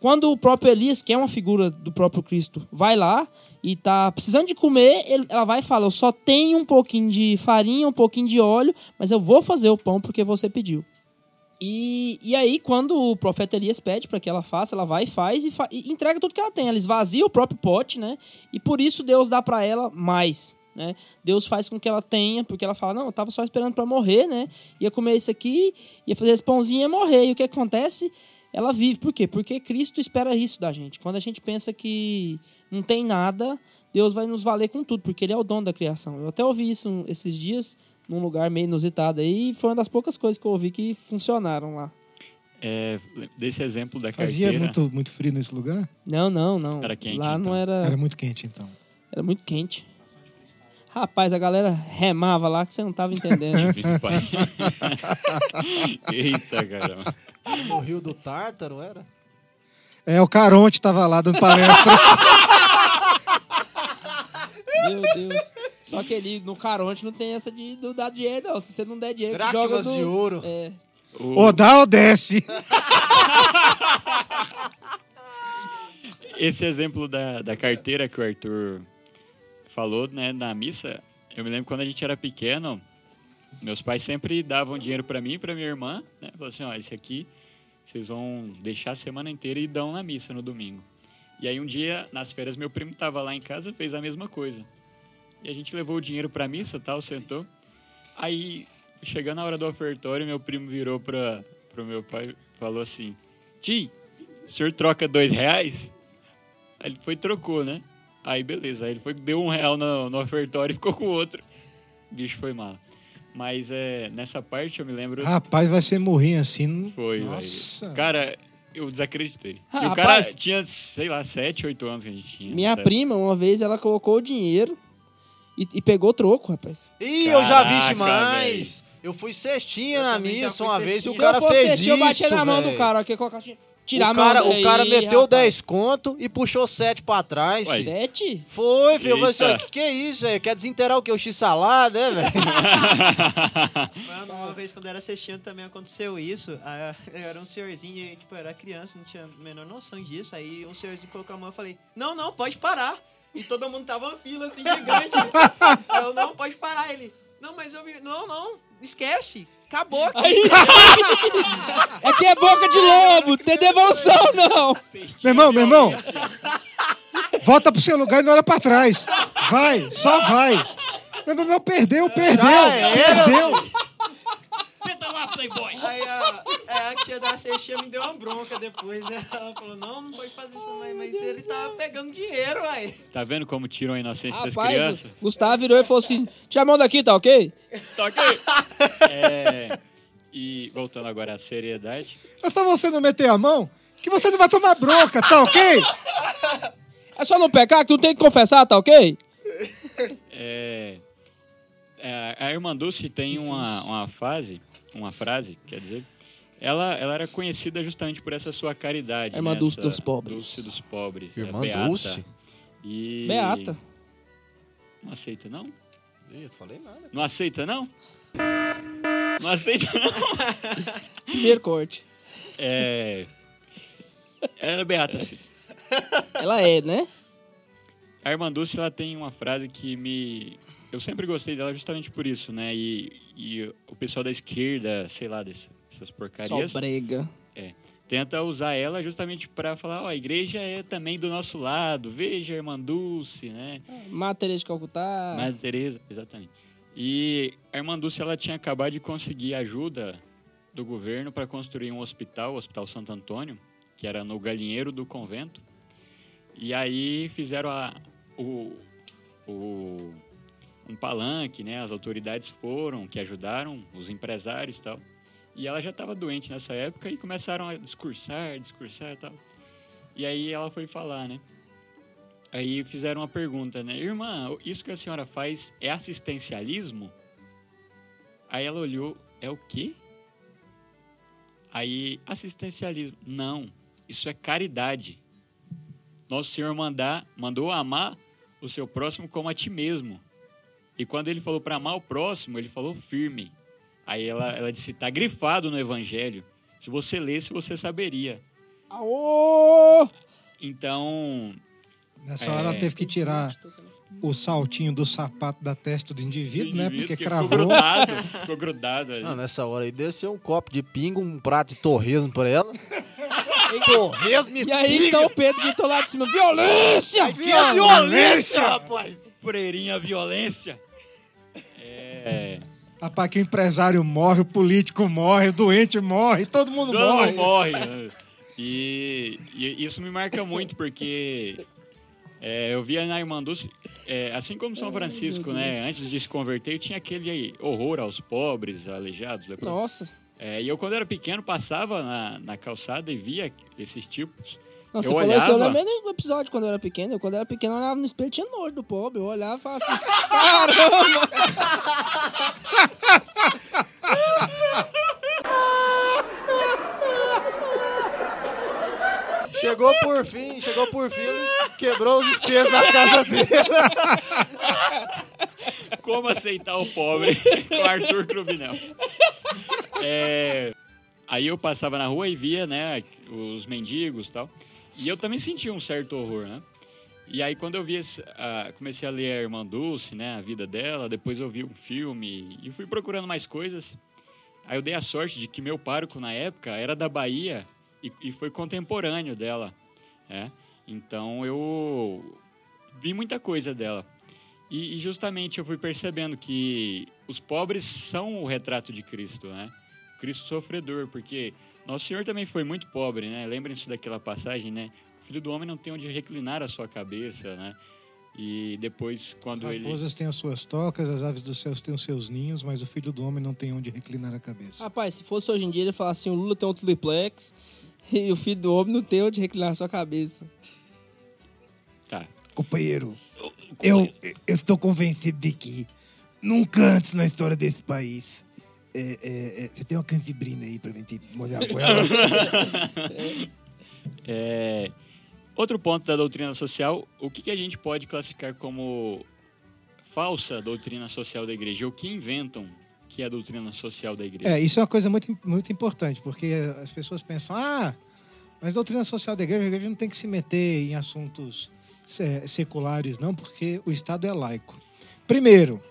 Speaker 1: Quando o próprio Elias, que é uma figura do próprio Cristo, vai lá e tá precisando de comer, ele- ela vai e fala: Eu só tenho um pouquinho de farinha, um pouquinho de óleo, mas eu vou fazer o pão porque você pediu. E, e aí, quando o profeta Elias pede para que ela faça, ela vai e faz e, fa- e entrega tudo que ela tem. Ela esvazia o próprio pote, né? E por isso Deus dá para ela mais. Né? Deus faz com que ela tenha, porque ela fala: Não, eu tava só esperando para morrer, né? Ia comer isso aqui, ia fazer esse pãozinho e ia morrer. E o que acontece? Ela vive. Por quê? Porque Cristo espera isso da gente. Quando a gente pensa que não tem nada, Deus vai nos valer com tudo, porque Ele é o dono da criação. Eu até ouvi isso esses dias, num lugar meio inusitado aí, e foi uma das poucas coisas que eu ouvi que funcionaram lá.
Speaker 2: É, desse exemplo da
Speaker 3: Fazia
Speaker 2: carteira.
Speaker 3: muito, muito frio nesse lugar?
Speaker 1: Não, não, não.
Speaker 2: Era quente,
Speaker 1: Lá não
Speaker 2: então.
Speaker 1: era.
Speaker 3: Era muito quente, então.
Speaker 1: Era muito quente. Rapaz, a galera remava lá que você não tava entendendo.
Speaker 2: Eita, caramba.
Speaker 4: No Rio do Tártaro, era?
Speaker 3: É, o Caronte tava lá dando palestra.
Speaker 1: Meu Deus. Só que ele, no Caronte, não tem essa de não dar dinheiro, não. Se você não der dinheiro, joga
Speaker 4: Dracmas
Speaker 1: no...
Speaker 4: de ouro.
Speaker 1: É.
Speaker 2: O-
Speaker 3: ou dá ou desce.
Speaker 2: esse exemplo da, da carteira que o Arthur falou, né, na missa, eu me lembro quando a gente era pequeno, meus pais sempre davam dinheiro para mim e para minha irmã, né? Assim, ó, esse aqui vocês vão deixar a semana inteira e dão na missa no domingo. E aí um dia, nas férias, meu primo tava lá em casa, fez a mesma coisa. E a gente levou o dinheiro pra missa, tal, sentou. Aí, chegando a hora do ofertório, meu primo virou para pro meu pai falou assim, Tim, o senhor troca dois reais? Aí ele foi e trocou, né? Aí beleza, aí ele foi deu um real no, no ofertório e ficou com o outro. O bicho foi mal. Mas é, nessa parte eu me lembro.
Speaker 3: Rapaz, vai ser morrinho assim. não-
Speaker 2: Foi,
Speaker 3: Nossa.
Speaker 2: velho. Cara, eu desacreditei.
Speaker 1: Ah,
Speaker 2: e o cara
Speaker 1: rapaz.
Speaker 2: tinha, sei lá, 7, 8 anos que a gente tinha.
Speaker 1: Minha prima, uma vez, ela colocou o dinheiro e, e pegou troco, rapaz.
Speaker 4: Ih, eu já vi
Speaker 2: Caraca,
Speaker 4: demais. Eu fui cestinha
Speaker 5: Eu
Speaker 4: na missa uma vez e
Speaker 5: cestinha.
Speaker 4: o
Speaker 1: Se
Speaker 4: cara
Speaker 1: eu fosse
Speaker 4: fez
Speaker 1: assistir,
Speaker 4: isso,
Speaker 1: eu batia na mão do
Speaker 4: velho.
Speaker 1: cara. ó, Que colocar, tirar
Speaker 4: o cara,
Speaker 1: daí,
Speaker 4: o cara meteu
Speaker 1: rapaz.
Speaker 4: 10 conto e puxou 7 pra trás.
Speaker 2: Ué.
Speaker 4: filho.
Speaker 1: Sete?
Speaker 4: Foi, filho. Eu falei assim, que que é isso, velho? Quer desenterrar o que? O x-salada, né, velho?
Speaker 5: Mano, uma vez quando eu era assistindo também aconteceu isso. Ah, Eu era um senhorzinho e, tipo, eu era criança, não tinha a menor noção disso. Aí um senhorzinho colocou a mão e falei, não, não, pode parar. E todo mundo tava uma fila assim, gigante. Eu, não, pode parar. Ele, não, mas eu vi. Não, não, esquece. Acabou aqui.
Speaker 1: Aí É que é boca de lobo, tem devolução não.
Speaker 3: Meu irmão, meu irmão. Volta pro seu lugar e não olha pra trás. Vai, só vai. Não, não, não, perdeu, perdeu, perdeu.
Speaker 2: Senta lá, Playboy!
Speaker 5: Aí a, a tia da cestinha me deu uma bronca depois, né? Ela falou, não, não pode fazer isso, mas, mas ele tava pegando dinheiro, aí.
Speaker 2: Tá vendo como tiram a inocência das
Speaker 1: Rapaz,
Speaker 2: crianças?
Speaker 1: o Gustavo virou e falou assim: tira a mão daqui, tá ok?
Speaker 2: Tá ok? É, e voltando agora à seriedade.
Speaker 3: É só você não meter a mão que você não vai tomar bronca, tá ok?
Speaker 1: É só não pecar que tu tem que confessar, tá ok?
Speaker 2: É, é, a irmã Dulce tem uma, uma fase, uma frase, quer dizer, ela, ela era conhecida justamente por essa sua caridade.
Speaker 1: Irmã
Speaker 2: né?
Speaker 1: Dulce dos pobres.
Speaker 2: Dulce dos pobres. é
Speaker 4: Irmã
Speaker 2: Beata.
Speaker 4: Dulce?
Speaker 2: E...
Speaker 1: Beata.
Speaker 2: Não aceita, não?
Speaker 4: Ih, eu falei nada.
Speaker 2: Não aceita, não? Não aceita, não?
Speaker 1: Primeiro corte.
Speaker 2: É... Ela era Beata, sim.
Speaker 1: Ela é, né?
Speaker 2: A irmã Dulce, ela tem uma frase que me... Eu sempre gostei dela justamente por isso, né? E, e o pessoal da esquerda, sei lá, desse- dessas porcarias,
Speaker 1: Só brega.
Speaker 2: tenta usar ela justamente para falar, ó, a igreja é também do nosso lado, veja irmã Dulce, né?
Speaker 1: Mata Teresa de Calcutá.
Speaker 2: Madre Teresa, exatamente. E a irmã Dulce, ela tinha acabado de conseguir ajuda do governo para construir um hospital, o Hospital Santo Antônio, que era no galinheiro do convento. E aí fizeram a, o, o, um palanque, né? As autoridades foram, que ajudaram, os empresários e tal. E ela já estava doente nessa época e começaram a discursar, discursar e tal. E aí ela foi falar, né? Aí fizeram uma pergunta, né? Irmã, isso que a senhora faz é assistencialismo? Aí ela olhou, é o quê? Aí, assistencialismo. Não, isso é caridade. Nosso Senhor mandar, mandou amar o seu próximo como a ti mesmo. E quando ele falou para amar o próximo, ele falou firme. Aí ela, ela disse, tá grifado no Evangelho. Se você lesse, você saberia.
Speaker 1: Aô!
Speaker 2: Então,
Speaker 3: Nessa hora ela
Speaker 2: É.
Speaker 3: teve que tirar o saltinho do sapato da testa do indivíduo, né?
Speaker 2: indivíduo
Speaker 3: Porque
Speaker 2: que
Speaker 3: cravou.
Speaker 2: Ficou grudado, ficou grudado ali.
Speaker 4: Não, nessa hora aí desceu um copo de pingo, um prato de torresmo pra ela. torresmo
Speaker 1: E aí São Pedro gritou lá de cima: violência!
Speaker 3: Violência!
Speaker 4: rapaz!
Speaker 2: Freirinha violência. É.
Speaker 3: Rapaz, que o empresário morre, o político morre, o doente morre, todo mundo
Speaker 2: Todo
Speaker 3: morre.
Speaker 2: morre. E, e isso me marca muito, porque é, eu via na Dulce, é, assim como São Francisco, né? Antes de se converter, tinha aquele horror aos pobres, aleijados. depois.
Speaker 1: Nossa.
Speaker 2: É, e eu, quando era pequeno, passava na, na calçada e via esses tipos.
Speaker 1: Não, você
Speaker 2: Eu
Speaker 1: falou isso, eu
Speaker 2: olhava-
Speaker 1: lembrei do episódio quando eu era pequeno. Eu, quando eu era pequeno, eu olhava no espelho, tinha nojo do pobre. Eu olhava e falava assim: caramba!
Speaker 4: Chegou por fim, chegou por fim, quebrou os espelhos da casa dele.
Speaker 2: Como aceitar o pobre com Arthur Cruvinel. É, aí eu passava na rua e via, né, os mendigos e tal. E eu também senti um certo horror, né? E aí quando eu vi esse, comecei a ler a Irmã Dulce, né, a vida dela, depois eu vi um filme e fui procurando mais coisas. Aí eu dei a sorte de que meu pároco na época era da Bahia e, e foi contemporâneo dela, né? Então eu vi muita coisa dela. E, e justamente eu fui percebendo que os pobres são o retrato de Cristo, né? Cristo sofredor, porque nosso Senhor também foi muito pobre, né? Lembrem-se daquela passagem, né? O filho do homem não tem onde reclinar a sua cabeça, né? E depois, quando
Speaker 3: As
Speaker 2: ele.
Speaker 3: raposas têm as suas tocas, as aves dos céus têm os seus ninhos, mas o filho do homem não tem onde reclinar a cabeça.
Speaker 1: Rapaz, se fosse hoje em dia, ele falar assim: o Lula tem um triplex e o filho do homem não tem onde reclinar a sua cabeça.
Speaker 2: Tá.
Speaker 8: Companheiro, eu, eu estou convencido de que nunca antes na história desse país. É, é, é, você tem uma cantibrina aí pra gente molhar com ela?
Speaker 2: É, Outro ponto da doutrina social, o que, que a gente pode classificar como falsa doutrina social da igreja? O que inventam que é a doutrina social da igreja?
Speaker 3: É, isso é uma coisa muito, muito importante, porque as pessoas pensam, ah, mas doutrina social da igreja, a igreja não tem que se meter em assuntos se- seculares, não, porque o Estado é laico. Primeiro,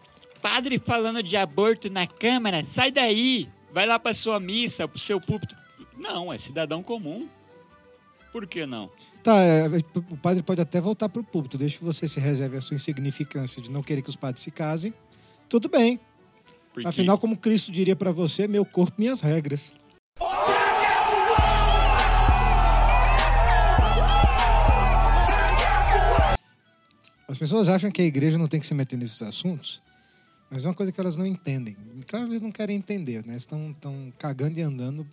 Speaker 2: Padre falando de aborto na Câmara, sai daí! Vai lá para sua missa, para o seu púlpito. Não, é cidadão comum. Por que não?
Speaker 3: tá, é, o padre pode até voltar para o púlpito, desde que você se reserve a sua insignificância de não querer que os padres se casem, tudo bem.
Speaker 2: Porque
Speaker 3: Afinal, como Cristo diria para você, meu corpo, minhas regras. As pessoas acham que a igreja não tem que se meter nesses assuntos, mas é uma coisa que elas não entendem. Claro, eles não querem entender, né? Estão, estão cagando e andando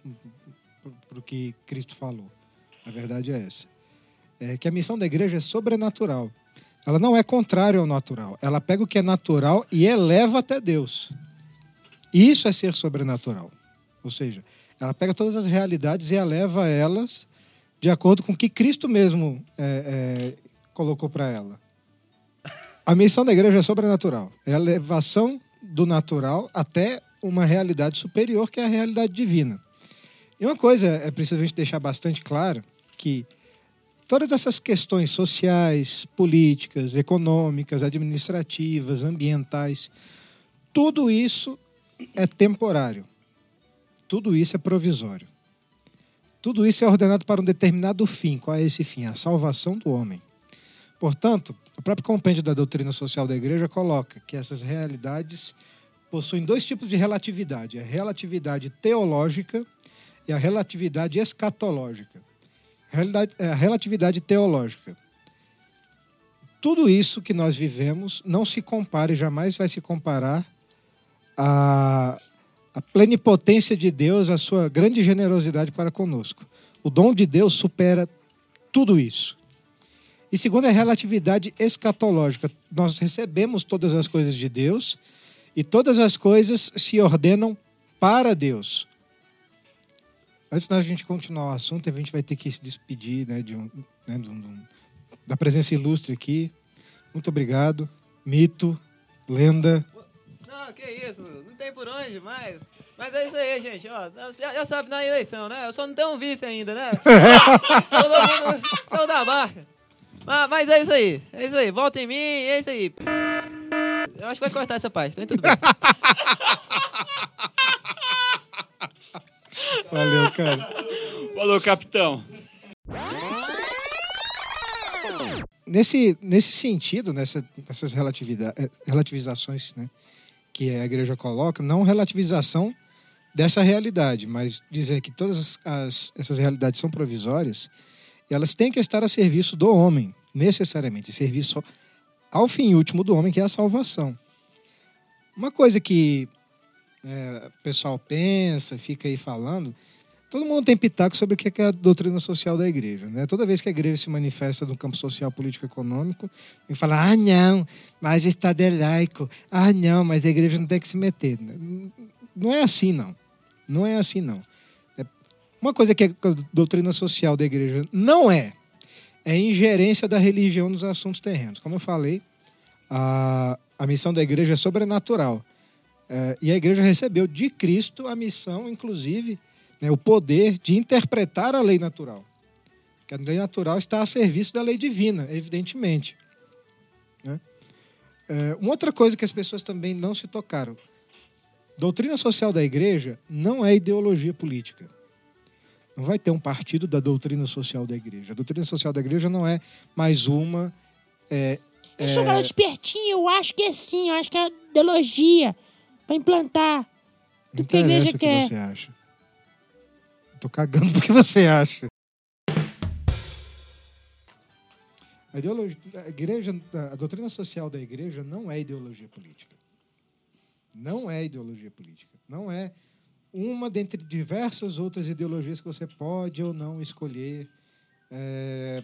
Speaker 3: para o que Cristo falou. A verdade é essa. É que a missão da igreja é sobrenatural. Ela não é contrária ao natural. Ela pega o que é natural e eleva até Deus. Isso é ser sobrenatural. Ou seja, ela pega todas as realidades e eleva elas de acordo com o que Cristo mesmo é, é, colocou para ela. A missão da igreja é sobrenatural. É a elevação do natural até uma realidade superior, que é a realidade divina. E uma coisa é preciso a gente deixar bastante claro, que todas essas questões sociais, políticas, econômicas, administrativas, ambientais, tudo isso é temporário. Tudo isso é provisório. Tudo isso é ordenado para um determinado fim. Qual é esse fim? A salvação do homem. Portanto, o próprio compêndio da doutrina social da igreja coloca que essas realidades possuem dois tipos de relatividade: a relatividade teológica e a relatividade escatológica. É, A relatividade teológica. Tudo isso que nós vivemos não se compara e jamais vai se comparar à, à plenipotência de Deus, à sua grande generosidade para conosco. O dom de Deus supera tudo isso. E segundo a relatividade escatológica, nós recebemos todas as coisas de Deus e todas as coisas se ordenam para Deus. Antes da gente continuar o assunto, a gente vai ter que se despedir né, de um, né, de um- de um- da presença ilustre aqui. Muito obrigado. Mito, lenda.
Speaker 5: Não, que isso, não tem por onde, mas. Mas é isso aí, gente, ó. Já, já sabe na eleição, né? Eu só não tenho um vice ainda, né? Todo mundo saiu da barca. Mas, mas é isso aí, é isso aí. Volta em mim, é isso aí. Eu acho que vai cortar essa parte, então tudo bem.
Speaker 3: Valeu, cara.
Speaker 2: Falou, capitão.
Speaker 3: Nesse, nesse sentido, nessa, nessas eh, relativizações né, que a igreja coloca, não relativização dessa realidade, mas dizer que todas as- as- essas realidades são provisórias, elas têm que estar a serviço do homem, necessariamente, serviço ao fim último do homem, que é a salvação. Uma coisa que eh, o pessoal pensa, fica aí falando, Todo mundo tem pitaco sobre o que é a doutrina social da igreja. Né? Toda vez que a igreja se manifesta no campo social, político e econômico, que falar: ah, não, mas o Estado é laico. Ah, não, mas a igreja não tem que se meter. Não é assim, não. Não é assim, não. É- Uma coisa que a doutrina social da igreja não é, é ingerência da religião nos assuntos terrenos. Como eu falei, a, a missão da igreja é sobrenatural. É, e a igreja recebeu de Cristo a missão, inclusive, né, o poder de interpretar a lei natural. Porque a lei natural está a serviço da lei divina, evidentemente. né? É, uma outra coisa que as pessoas também não se tocaram. Doutrina social da igreja não é ideologia política. Não vai ter um partido da doutrina social da igreja. A doutrina social da igreja não é mais uma. é,
Speaker 9: Eu sou cara espertinho, eu acho que é sim, eu acho que é ideologia pra implantar. Tudo que a igreja
Speaker 3: o que
Speaker 9: quer.
Speaker 3: você acha. Eu tô cagando porque você acha. A, ideologia, a igreja, a doutrina social da igreja não é ideologia política. Não é ideologia política. Não é uma dentre diversas outras ideologias que você pode ou não escolher, é,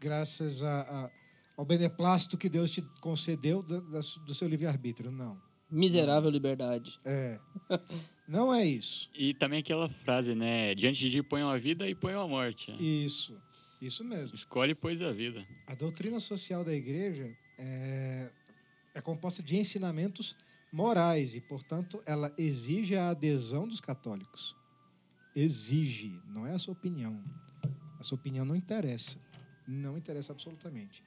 Speaker 3: graças a- a- ao beneplácito que Deus te concedeu do, do seu livre-arbítrio. Não.
Speaker 1: Miserável liberdade.
Speaker 3: É. Não é isso.
Speaker 2: E também aquela frase, né? Diante de ti ponham a vida e ponham a morte.
Speaker 3: Isso. Isso mesmo.
Speaker 2: Escolhe, pois, a vida.
Speaker 3: A doutrina social da igreja é, é composta de ensinamentos morais e, portanto, ela exige a adesão dos católicos. Exige, não é a sua opinião. A sua opinião não interessa. Não interessa absolutamente.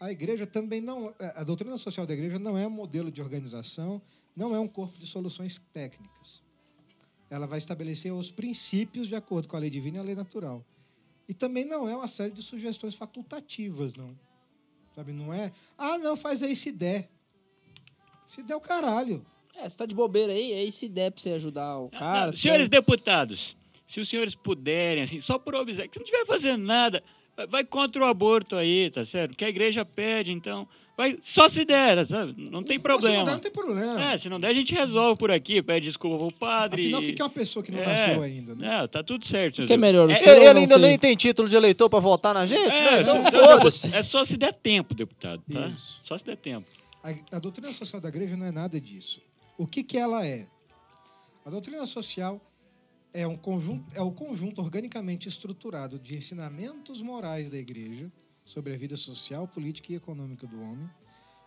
Speaker 3: A igreja também não. A doutrina social da igreja não é um modelo de organização, não é um corpo de soluções técnicas. Ela vai estabelecer os princípios de acordo com a lei divina e a lei natural. E também não é uma série de sugestões facultativas, não. Sabe, não é, ah, não, faz aí se der. Se der o caralho.
Speaker 1: É, você tá de bobeira aí, aí se der pra você ajudar o cara.
Speaker 2: Ah,
Speaker 1: se
Speaker 2: senhores
Speaker 1: der-
Speaker 2: deputados, se os senhores puderem, assim, só por observar, que não estiver fazendo nada, vai- vai contra o aborto aí, tá certo? Que a igreja pede, então. Vai, só se der, sabe? Não tem
Speaker 3: Se não
Speaker 2: problema.
Speaker 3: der, não tem problema.
Speaker 2: É, se não der, a gente resolve por aqui, pede desculpa pro padre.
Speaker 3: Afinal, o que é uma pessoa que não
Speaker 2: É.
Speaker 3: nasceu ainda? Né?
Speaker 2: Não, tá tudo certo.
Speaker 1: O que é melhor, o
Speaker 2: É,
Speaker 4: Ele, ainda
Speaker 1: ser?
Speaker 4: nem tem título de eleitor pra votar na gente,
Speaker 2: É,
Speaker 4: né? Então
Speaker 2: se-
Speaker 4: foda-se.
Speaker 2: é só se der tempo, deputado, tá?
Speaker 3: Isso.
Speaker 2: Só se der tempo.
Speaker 3: A, a doutrina social da igreja não é nada disso. O que, que ela é? A doutrina social é, um conjunto, é o conjunto organicamente estruturado de ensinamentos morais da igreja sobre a vida social, política e econômica do homem,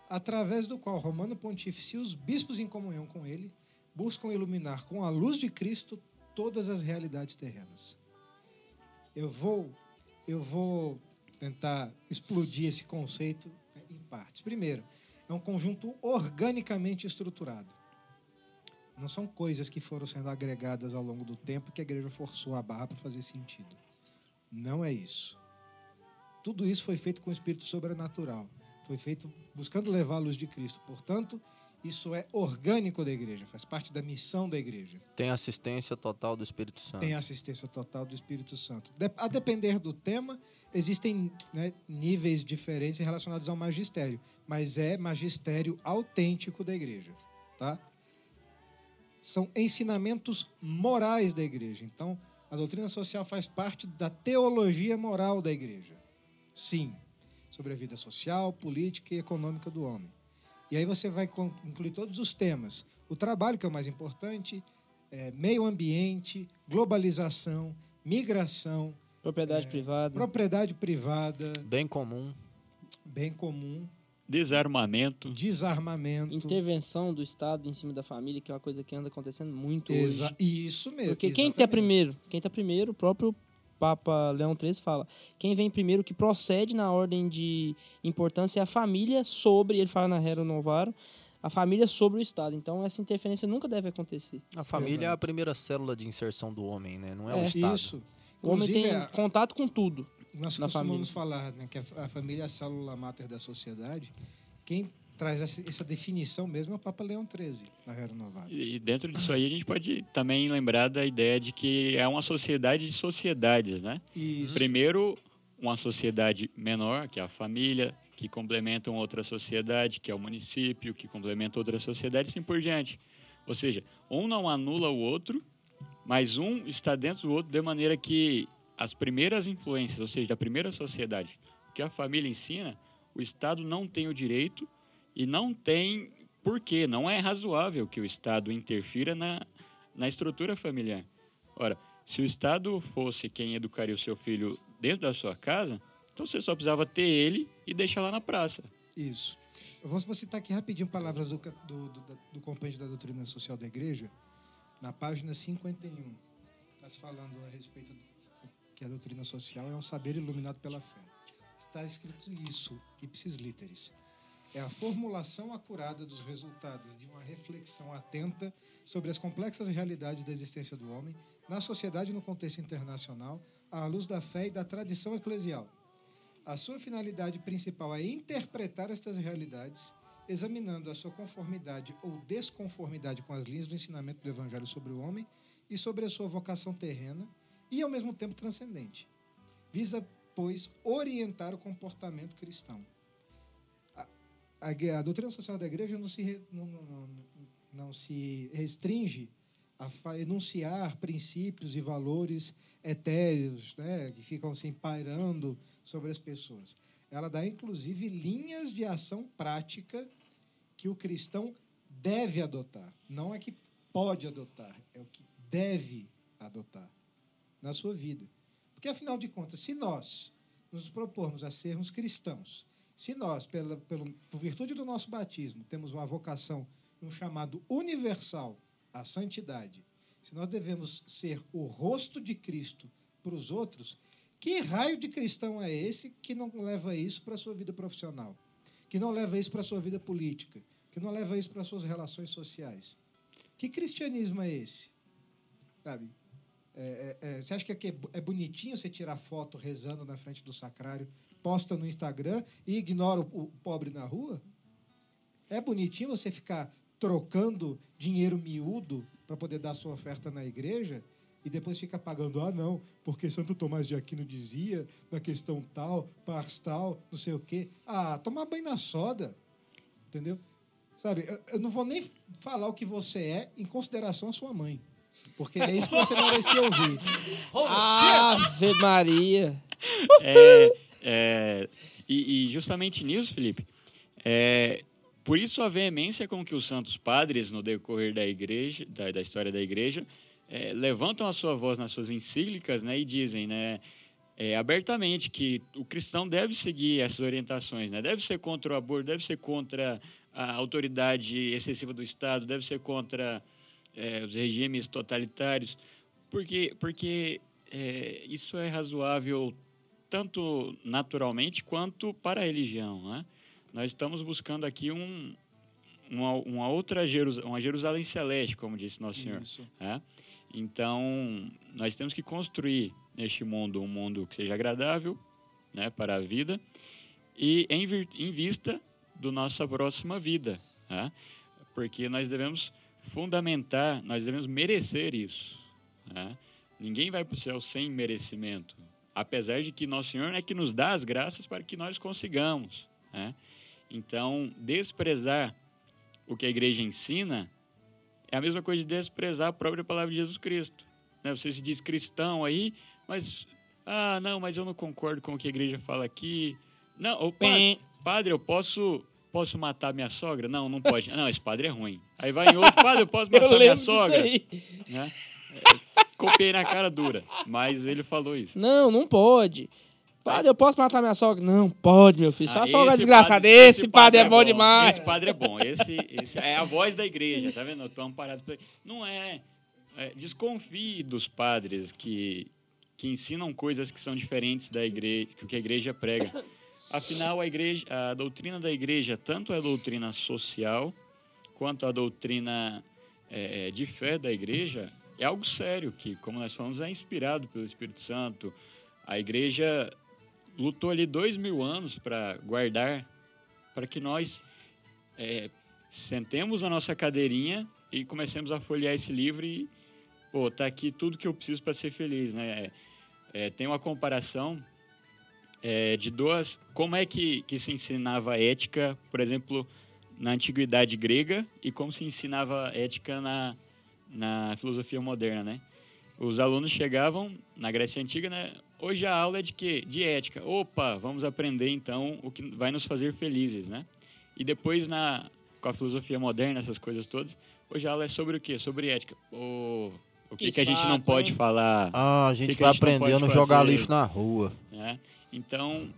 Speaker 3: através do qual Romano Pontífice e os bispos em comunhão com ele buscam iluminar com a luz de Cristo todas as realidades terrenas. Eu vou, eu vou tentar explodir esse conceito né, em partes. Primeiro, é um conjunto organicamente estruturado. Não são coisas que foram sendo agregadas ao longo do tempo que a igreja forçou a barra para fazer sentido. Não é isso. Tudo isso foi feito com o espírito sobrenatural. Foi feito buscando luz de Cristo. Portanto, isso é orgânico da igreja, faz parte da missão da igreja.
Speaker 4: Tem assistência total do Espírito Santo.
Speaker 3: Tem assistência total do Espírito Santo. A depender do tema, existem né, níveis diferentes relacionados ao magistério, mas é magistério autêntico da igreja, tá? São ensinamentos morais da igreja. Então, a doutrina social faz parte da teologia moral da igreja. Sim, sobre a vida social, política e econômica do homem. E aí você vai incluir todos os temas. O trabalho, que é o mais importante, é, meio ambiente, globalização, migração,
Speaker 1: Propriedade privada.
Speaker 3: propriedade privada,
Speaker 4: Bem comum.
Speaker 3: bem comum,
Speaker 2: Desarmamento.
Speaker 3: desarmamento.
Speaker 1: Intervenção do Estado em cima da família, que é uma coisa que anda acontecendo muito
Speaker 3: Exa-
Speaker 1: hoje.
Speaker 3: Isso mesmo.
Speaker 1: Porque quem tá
Speaker 3: exatamente.
Speaker 1: primeiro? Quem tá primeiro, o próprio Papa Leão XIII fala. Quem vem primeiro, que procede na ordem de importância é a família sobre, ele fala na Hero Novaro, a família sobre o Estado. Então essa interferência nunca deve acontecer.
Speaker 4: A família é a
Speaker 3: Exato.
Speaker 4: primeira célula de inserção do homem, né? Não é,
Speaker 1: É.
Speaker 4: o Estado.
Speaker 3: Isso.
Speaker 1: O homem
Speaker 3: Inclusive,
Speaker 1: tem
Speaker 3: a-
Speaker 1: contato com tudo.
Speaker 3: Nós
Speaker 1: na
Speaker 3: costumamos
Speaker 1: família.
Speaker 3: falar né, que a, a família é a célula máter da sociedade. Quem traz essa, definição mesmo é o Papa Leão XIII, na Hero Novaro.
Speaker 2: E dentro disso aí a gente pode também lembrar da ideia de que é uma sociedade de sociedades, né?
Speaker 3: Isso.
Speaker 2: Primeiro, uma sociedade menor, que é a família, que complementa uma outra sociedade, que é o município, que complementa outra sociedade, e assim por diante. Ou seja, um não anula o outro, mas um está dentro do outro de maneira que as primeiras influências, ou seja, da primeira sociedade, que a família ensina, o Estado não tem o direito e não tem porquê, não é razoável que o Estado interfira na, na estrutura familiar. Ora, se o Estado fosse quem educaria o seu filho dentro da sua casa, então você só precisava ter ele e deixar lá na praça.
Speaker 3: Isso. Eu vou, citar aqui rapidinho palavras do, do, do, do compêndio da doutrina social da igreja, na página 51. Está se falando a respeito que a doutrina social é um saber iluminado pela fé. Está escrito isso, ipsis literis. É a formulação acurada dos resultados de uma reflexão atenta sobre as complexas realidades da existência do homem na sociedade e no contexto internacional, à luz da fé e da tradição eclesial. A sua finalidade principal é interpretar estas realidades, examinando a sua conformidade ou desconformidade com as linhas do ensinamento do Evangelho sobre o homem e sobre a sua vocação terrena e, ao mesmo tempo, transcendente. Visa, pois, orientar o comportamento cristão. A, a- doutrina social da igreja não se, re- não, não- não- se restringe a enunciar princípios e valores etéreos, né, que ficam assim pairando sobre as pessoas. Ela dá, inclusive, linhas de ação prática que o cristão deve adotar. Não é que pode adotar, é o que deve adotar na sua vida. Porque, afinal de contas, se nós nos propormos a sermos cristãos, se nós, pela, pelo, por virtude do nosso batismo, temos uma vocação, um chamado universal à santidade, se nós devemos ser o rosto de Cristo para os outros, que raio de cristão é esse que não leva isso para a sua vida profissional? Que não leva isso para a sua vida política? Que não leva isso para as suas relações sociais? Que cristianismo é esse? Sabe? É, é, é, você acha que é, é bonitinho você tirar foto rezando na frente do sacrário, posta no Instagram e ignora o, o pobre na rua? É bonitinho você ficar trocando dinheiro miúdo para poder dar sua oferta na igreja e depois fica pagando, ah, não, porque Santo Tomás de Aquino dizia na questão tal, pars tal, não sei o quê. Ah, tomar banho na soda, entendeu? Sabe, eu, eu não vou nem falar o que você é em consideração à sua mãe, porque é isso que você merecia ouvir.
Speaker 1: Ave Maria.
Speaker 2: É, é, e, e justamente nisso, Felipe, é, por isso a veemência com que os santos padres, no decorrer da igreja, da, da história da igreja, é, levantam a sua voz nas suas encíclicas né, e dizem né, é, abertamente que o cristão deve seguir essas orientações, né, deve ser contra o aborto, deve ser contra a autoridade excessiva do Estado, deve ser contra é, os regimes totalitários, porque, porque é, isso é razoável tanto naturalmente quanto para a religião. Né? Nós estamos buscando aqui um, uma, uma outra Jerus, uma Jerusalém celeste, como disse Nosso Senhor. Né? Então, nós temos que construir neste mundo um mundo que seja agradável né, para a vida e em, em vista da nossa próxima vida. né? Porque nós devemos fundamentar, nós devemos merecer isso. né? Ninguém vai para o céu sem merecimento, apesar de que Nosso Senhor é que nos dá as graças para que nós consigamos. né? Então, desprezar o que a igreja ensina é a mesma coisa de desprezar a própria palavra de Jesus Cristo. Né? Você se diz cristão aí, mas ah, não, mas eu não concordo com o que a igreja fala aqui. Não, ô, padre, padre, eu posso posso matar minha sogra? Não, não pode. Não, esse padre é ruim. Aí vai em outro, padre, eu posso
Speaker 1: Eu
Speaker 2: matar minha
Speaker 1: lembro disso
Speaker 2: sogra? Né? É, Copiei na cara dura, mas ele falou isso.
Speaker 1: Não, não pode. Padre, eu posso matar minha sogra? Não, pode, meu filho. Só
Speaker 2: Ah,
Speaker 1: a sogra
Speaker 2: esse
Speaker 1: desgraçada.
Speaker 2: padre-
Speaker 1: Esse, padre, é bom demais.
Speaker 2: Esse padre é bom. Esse, esse é a voz da igreja, tá vendo? Eu tô amparado. Não é, é. Desconfie dos padres que, que ensinam coisas que são diferentes da igreja, que a igreja prega. Afinal, a, igreja, a doutrina da igreja, tanto a doutrina social quanto a doutrina é, de fé da igreja, é algo sério, que, como nós falamos, é inspirado pelo Espírito Santo. A igreja lutou ali dois mil anos para guardar, para que nós é, sentemos na nossa cadeirinha e comecemos a folhear esse livro e, pô, tá aqui tudo que eu preciso para ser feliz, né? É, tem uma comparação é, de duas, como é que, que se ensinava ética, por exemplo, na antiguidade grega e como se ensinava ética na, na filosofia moderna, né? Os alunos chegavam na Grécia Antiga, né? Hoje a aula é de quê? De ética. Opa, vamos aprender então o que vai nos fazer felizes, né? E depois na com a filosofia moderna, essas coisas todas, hoje a aula é sobre o quê? Sobre ética. O, o que,
Speaker 1: Que
Speaker 2: que a gente não pode
Speaker 1: hein?
Speaker 2: falar?
Speaker 4: Ah, a gente
Speaker 2: que
Speaker 4: vai
Speaker 2: a gente não
Speaker 4: aprender a não jogar
Speaker 2: fazer?
Speaker 4: lixo na rua.
Speaker 2: né? Então,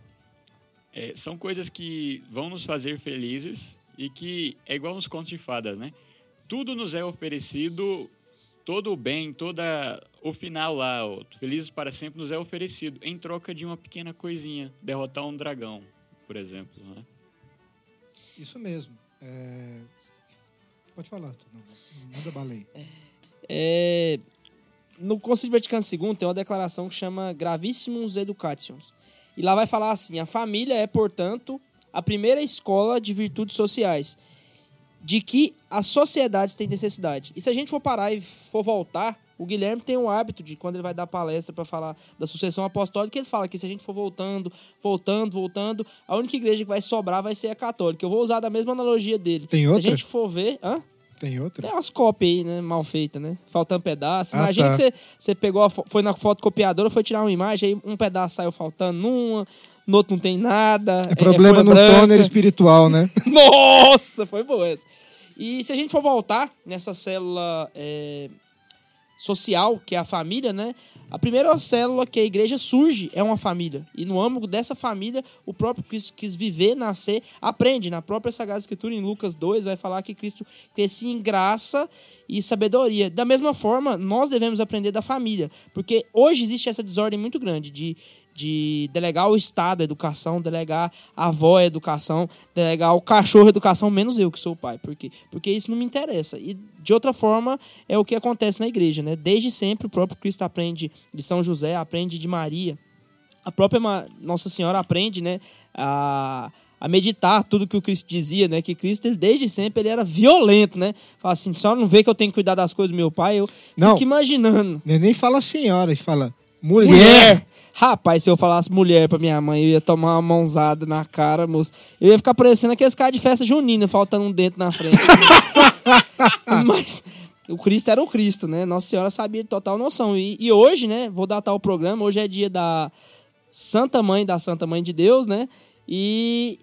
Speaker 2: é, são coisas que vão nos fazer felizes e que é igual nos contos de fadas, né? Tudo nos é oferecido, todo o bem, toda o final lá, o Felizes para Sempre, nos é oferecido em troca de uma pequena coisinha, derrotar um dragão, por exemplo. Né?
Speaker 3: Isso mesmo. É, Pode falar, tu não- manda bala aí.
Speaker 1: É, no Concílio Vaticano II tem uma declaração que chama Gravissimus Educations. E lá vai falar assim: a família é, portanto, a primeira escola de virtudes sociais, de que as sociedades têm necessidade. E se a gente for parar e for voltar, o Guilherme tem o hábito de, quando ele vai dar palestra para falar da sucessão apostólica, ele fala que se a gente for voltando, voltando, voltando, a única igreja que vai sobrar vai ser a católica. Eu vou usar da mesma analogia dele.
Speaker 3: Tem
Speaker 1: Se
Speaker 3: outra?
Speaker 1: a gente for ver. Hã?
Speaker 3: Tem outra?
Speaker 1: Tem umas cópias aí, né? Mal feitas, né? Faltando pedaço.
Speaker 3: Ah,
Speaker 1: Imagina
Speaker 3: tá.
Speaker 1: que você, você pegou, foi na fotocopiadora, foi tirar uma imagem, aí um pedaço saiu faltando numa, no outro não tem nada.
Speaker 3: É problema
Speaker 1: folha
Speaker 3: no
Speaker 1: branca.
Speaker 3: espiritual, né?
Speaker 1: Nossa, foi boa essa. E se a gente for voltar nessa célula é, social, que é a família, né? A primeira célula que a igreja surge é uma família. E no âmbito dessa família, o próprio Cristo quis viver, nascer, aprende. Na própria Sagrada Escritura, em Lucas 2, vai falar que Cristo crescia em graça e sabedoria. Da mesma forma, nós devemos aprender da família. Porque hoje existe essa desordem muito grande de de delegar o Estado a educação, delegar a avó a educação, delegar o cachorro a educação, menos eu que sou o pai. Por quê? Porque isso não me interessa. E, de outra forma, é o que acontece na igreja, né? Desde sempre, o próprio Cristo aprende de São José, aprende de Maria. A própria Nossa Senhora aprende, né? A a meditar tudo que o Cristo dizia, né? Que Cristo, ele, desde sempre, ele era violento, né? Fala assim, só não vê que eu tenho que cuidar das coisas do meu pai, eu
Speaker 3: Não.
Speaker 1: fico imaginando.
Speaker 3: Nem nem fala senhora, ele fala mulher.
Speaker 1: Mulher! Rapaz, se eu falasse mulher pra minha mãe, eu ia tomar uma mãozada na cara, moço. Eu ia ficar parecendo aqueles caras de festa junina, faltando um dente na frente. Mas o Cristo era o Cristo, né? Nossa Senhora sabia de total noção. E, e hoje, né? Vou datar o programa. Hoje é dia da Santa Mãe, da Santa Mãe de Deus, né? E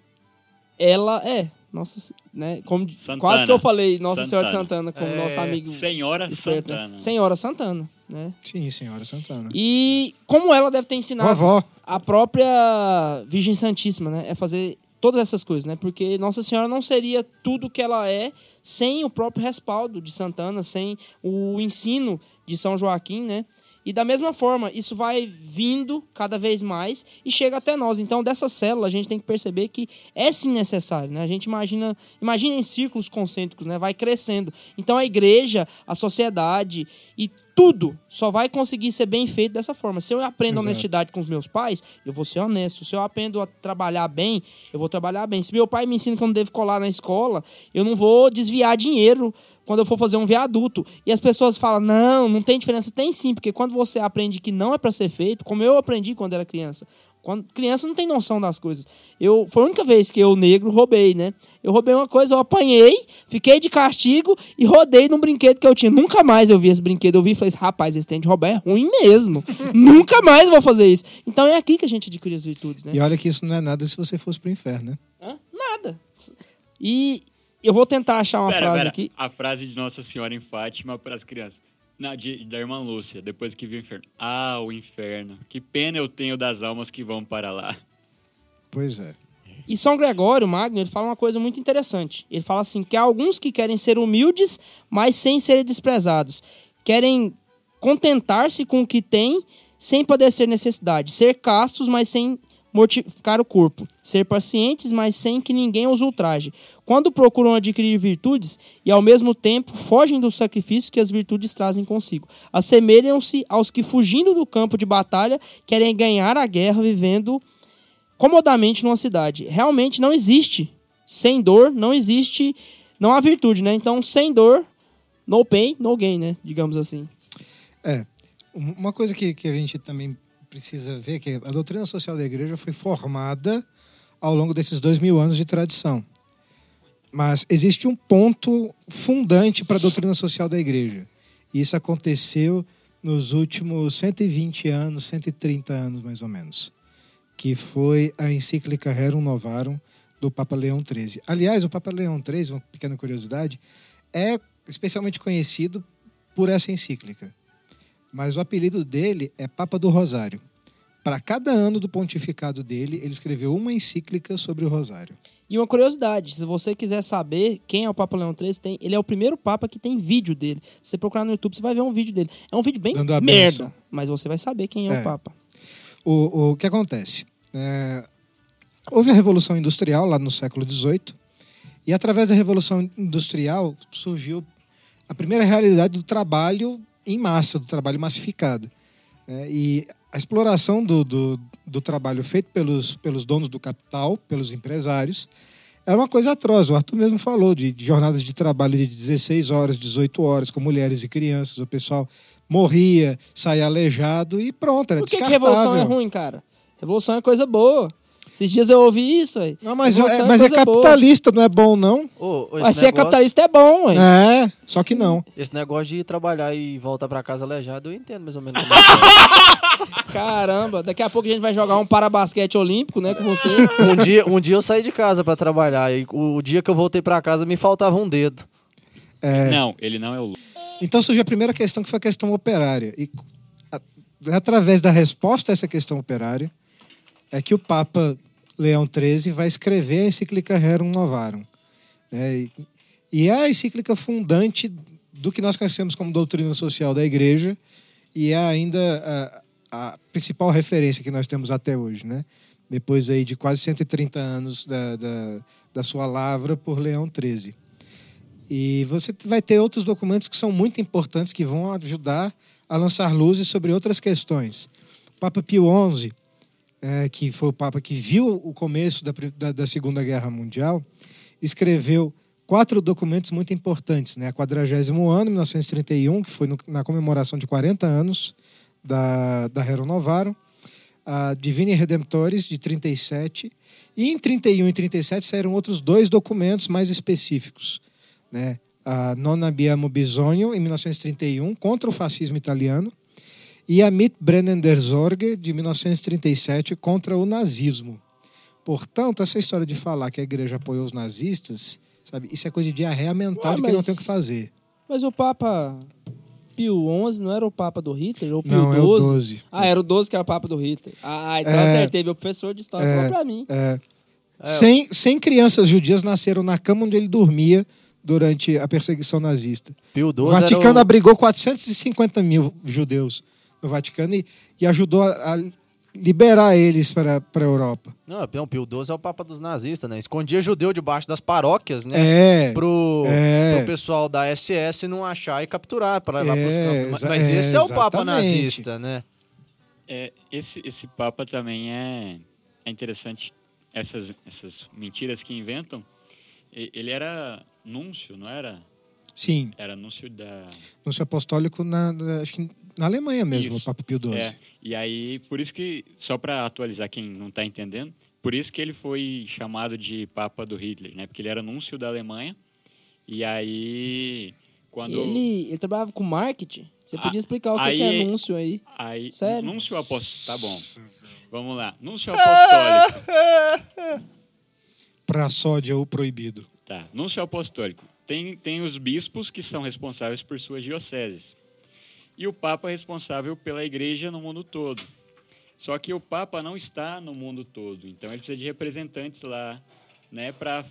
Speaker 1: ela é. Nossa, né? Como,
Speaker 2: Santana.
Speaker 1: quase que eu falei Nossa Senhora de
Speaker 2: Santana.
Speaker 1: Santana, como
Speaker 3: É,
Speaker 1: nosso amigo.
Speaker 2: Senhora
Speaker 1: esperto, né?
Speaker 2: Santana.
Speaker 1: Senhora Santana, né?
Speaker 3: Sim, senhora Santana.
Speaker 1: E como ela deve ter ensinado
Speaker 3: Vovó.
Speaker 1: a própria Virgem Santíssima, né? É fazer todas essas coisas, né? Porque Nossa Senhora não seria tudo que ela é sem o próprio respaldo de Santana, sem o ensino de São Joaquim, né? E da mesma forma, isso vai vindo cada vez mais e chega até nós. Então, dessa célula, a gente tem que perceber que é sim necessário, né? A gente imagina, imagina em círculos concêntricos, né? Vai crescendo. Então, a igreja, a sociedade e tudo só vai conseguir ser bem feito dessa forma. Se eu aprendo
Speaker 3: Exato.
Speaker 1: honestidade com os meus pais, eu vou ser honesto. Se eu aprendo a trabalhar bem, eu vou trabalhar bem. Se meu pai me ensina que eu não devo colar na escola, eu não vou desviar dinheiro quando eu for fazer um viaduto. E as pessoas falam: "Não, não tem diferença". Tem sim, porque quando você aprende que não é para ser feito, como eu aprendi quando era criança. Quando criança não tem noção das coisas. Eu foi a única vez que eu negro roubei, né? Eu roubei uma coisa, eu apanhei, fiquei de castigo e rodei num brinquedo que eu tinha. Nunca mais eu vi esse brinquedo. Eu vi e falei: "Rapaz, esse tem de roubar é ruim mesmo. Nunca mais vou fazer isso". Então é aqui que a gente adquire as virtudes, né?
Speaker 3: E olha que isso não é nada se você fosse pro inferno, né?
Speaker 1: Hã? Nada. E eu vou tentar achar uma
Speaker 2: Pera,
Speaker 1: frase
Speaker 2: pera.
Speaker 1: aqui.
Speaker 2: A frase de Nossa Senhora em Fátima para as crianças. Na, de- da irmã Lúcia, depois que viu o inferno. Ah, o inferno. Que pena eu tenho das almas que vão para lá.
Speaker 3: Pois é.
Speaker 1: E São Gregório Magno, ele fala uma coisa muito interessante. Ele fala assim, que há alguns que querem ser humildes, mas sem serem desprezados. Querem contentar-se com o que têm, sem padecer necessidade. Ser castos, mas sem mortificar o corpo. Ser pacientes, mas sem que ninguém os ultraje. Quando procuram adquirir virtudes e, ao mesmo tempo, fogem do sacrifício que as virtudes trazem consigo. Assemelham-se aos que, fugindo do campo de batalha, querem ganhar a guerra vivendo comodamente numa cidade. Realmente não existe. Sem dor, não existe. Não há virtude, né? Então, sem dor, no pain, no gain, né? Digamos assim.
Speaker 3: É. Um- Uma coisa que, que a gente também precisa ver que a doutrina social da igreja foi formada ao longo desses dois mil anos de tradição. Mas existe um ponto fundante para a doutrina social da igreja. E isso aconteceu nos últimos 120 anos, 130 anos mais ou menos. Que foi a encíclica Rerum Novarum do Papa Leão XIII. Aliás, o Papa Leão XIII, uma pequena curiosidade, é especialmente conhecido por essa encíclica mas o apelido dele é Papa do Rosário, para cada ano do pontificado dele, ele escreveu uma encíclica sobre o Rosário.
Speaker 1: E uma curiosidade, se você quiser saber quem é o Papa Leão XIII, tem, ele é o primeiro Papa que tem vídeo dele. Se você procurar no YouTube, você vai ver um vídeo dele. É um vídeo bem merda,
Speaker 3: bênção.
Speaker 1: mas você vai saber quem é,
Speaker 3: É.
Speaker 1: o Papa.
Speaker 3: O, o que acontece? É, houve a Revolução Industrial lá no século XVIII, e através da Revolução Industrial surgiu a primeira realidade do trabalho em massa, do trabalho massificado. Né? e a exploração do, do, do trabalho feito pelos, pelos donos do capital, pelos empresários, era uma coisa atroz. O Arthur mesmo falou de, de jornadas de trabalho de 16 horas, 18 horas, com mulheres e crianças. O pessoal morria, saía aleijado e pronto, era
Speaker 1: Por que, que revolução é ruim, cara? Revolução é coisa boa. Esses dias eu ouvi isso, aí.
Speaker 3: Não, mas, é, mas é
Speaker 1: coisa boa.
Speaker 3: capitalista, não é bom, não?
Speaker 4: Ô,
Speaker 1: Mas ser
Speaker 4: negócio-
Speaker 1: capitalista é bom, ué.
Speaker 3: É, só que não.
Speaker 4: Esse negócio de ir trabalhar e voltar pra casa aleijado, eu entendo mais ou menos. como é que
Speaker 1: Caramba, daqui a pouco a gente vai jogar um parabasquete olímpico, né, com você.
Speaker 4: é. um, dia, um dia eu saí de casa pra trabalhar e o, dia que eu voltei pra casa me faltava um dedo.
Speaker 3: É,
Speaker 2: Não, ele não é o Lula.
Speaker 3: Então surgiu a primeira questão, que foi a questão operária. E a- através da resposta a essa questão operária, é que o Papa Leão XIII vai escrever a encíclica Rerum Novarum. né? e, é a encíclica fundante do que nós conhecemos como doutrina social da Igreja e é ainda a, a principal referência que nós temos até hoje, né? Depois aí de quase 130 anos da, da, da sua lavra por Leão XIII. E você vai ter outros documentos que são muito importantes que vão ajudar a lançar luzes sobre outras questões. O Papa Pio XI, eh, que foi o Papa que viu o começo da, da, da Segunda Guerra Mundial, escreveu quatro documentos muito importantes. Né? A 40 ano, 1931, que foi no- na comemoração de 40 anos da, da Rerum Novarum. A Divini Redemptores, de 37. E em 31 e 37 saíram outros dois documentos mais específicos né, a Non abbiamo bisogno, em 1931, contra o fascismo italiano, e a Mit brennender Sorge, de 1937, contra o nazismo. Portanto, essa história de falar que a igreja apoiou os nazistas, sabe, isso é coisa de diarreia mental
Speaker 1: Ué,
Speaker 3: de que não tem o que fazer.
Speaker 1: Mas o Papa Pio XI não era o Papa do Hitler? Ou Pio
Speaker 3: Não, é o 12.
Speaker 1: Ah, era o 12 que era o Papa do Hitler. Ah, então
Speaker 3: É.
Speaker 1: acertei. Meu professor de história falou pra mim.
Speaker 3: É, 100, 100 crianças judias nasceram na cama onde ele dormia durante a perseguição nazista.
Speaker 4: Pio
Speaker 3: O
Speaker 4: XII
Speaker 3: Vaticano
Speaker 4: o...
Speaker 3: abrigou 450 mil judeus no Vaticano e, e ajudou a, a liberar eles para a Europa.
Speaker 4: Não, o Pio XII é o papa dos nazistas, né? Escondia judeu debaixo das paróquias, né?
Speaker 3: É.
Speaker 4: Pro,
Speaker 3: É.
Speaker 4: pro pessoal da SS não achar e capturar para levar
Speaker 3: É,
Speaker 4: pros campos. Mas, mas
Speaker 3: é,
Speaker 4: esse é o papa
Speaker 3: exatamente.
Speaker 4: nazista, né?
Speaker 2: É, esse, esse Papa também é, é interessante. Essas, essas mentiras que inventam. Ele era núncio, não era?
Speaker 3: Sim,
Speaker 2: Era núncio da.
Speaker 3: no apostólico na, na- acho que na Alemanha mesmo,
Speaker 2: Isso.
Speaker 3: o Papa Pio XII.
Speaker 2: É, e aí, por isso que, só para atualizar quem não está entendendo, por isso que ele foi chamado de Papa do Hitler, né? Porque ele era núncio da Alemanha. E aí, quando.
Speaker 1: Ele, ele trabalhava com marketing. Você
Speaker 2: Ah,
Speaker 1: podia explicar o que,
Speaker 2: aí-
Speaker 1: que é anúncio aí.
Speaker 2: Aí,
Speaker 1: Sério?
Speaker 2: Núncio apostólico. Tá bom. Vamos lá. Núncio apostólico.
Speaker 3: Pra sódia ou proibido.
Speaker 2: Tá. Núncio apostólico. Tem, tem os bispos que são responsáveis por suas dioceses. E o Papa é responsável pela igreja no mundo todo. Só que o Papa não está no mundo todo. Então ele precisa de representantes lá, né, para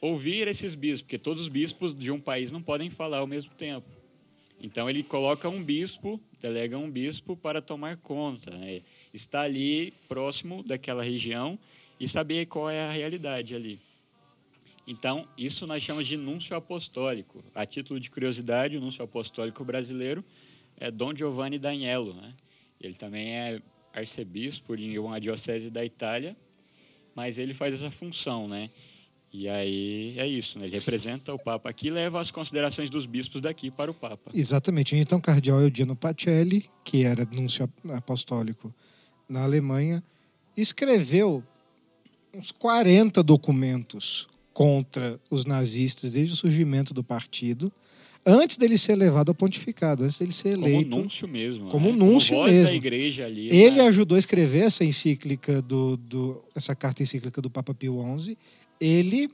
Speaker 2: ouvir esses bispos, porque todos os bispos de um país não podem falar ao mesmo tempo. Então ele coloca um bispo, delega um bispo para tomar conta, né? está ali próximo daquela região e saber qual é a realidade ali. Então, isso nós chamamos de núncio apostólico. A título de curiosidade, o núncio apostólico brasileiro é Dom Giovanni Daniello. Né? Ele também é arcebispo em uma diocese da Itália, mas ele faz essa função, né? E aí é isso, né? Ele representa o Papa aqui leva as considerações dos bispos daqui para o Papa.
Speaker 3: Exatamente. Então, cardeal Eudiano Pacelli, que era núncio apostólico na Alemanha, escreveu uns 40 documentos contra os nazistas desde o surgimento do partido, antes dele ser levado ao pontificado, antes dele ser
Speaker 2: Como
Speaker 3: eleito.
Speaker 2: núncio mesmo.
Speaker 3: Como
Speaker 2: né?
Speaker 3: núncio
Speaker 2: voz
Speaker 3: mesmo.
Speaker 2: da igreja ali.
Speaker 3: Ele
Speaker 2: né?
Speaker 3: ajudou a escrever essa encíclica do, do essa carta encíclica do Papa Pio XI. Ele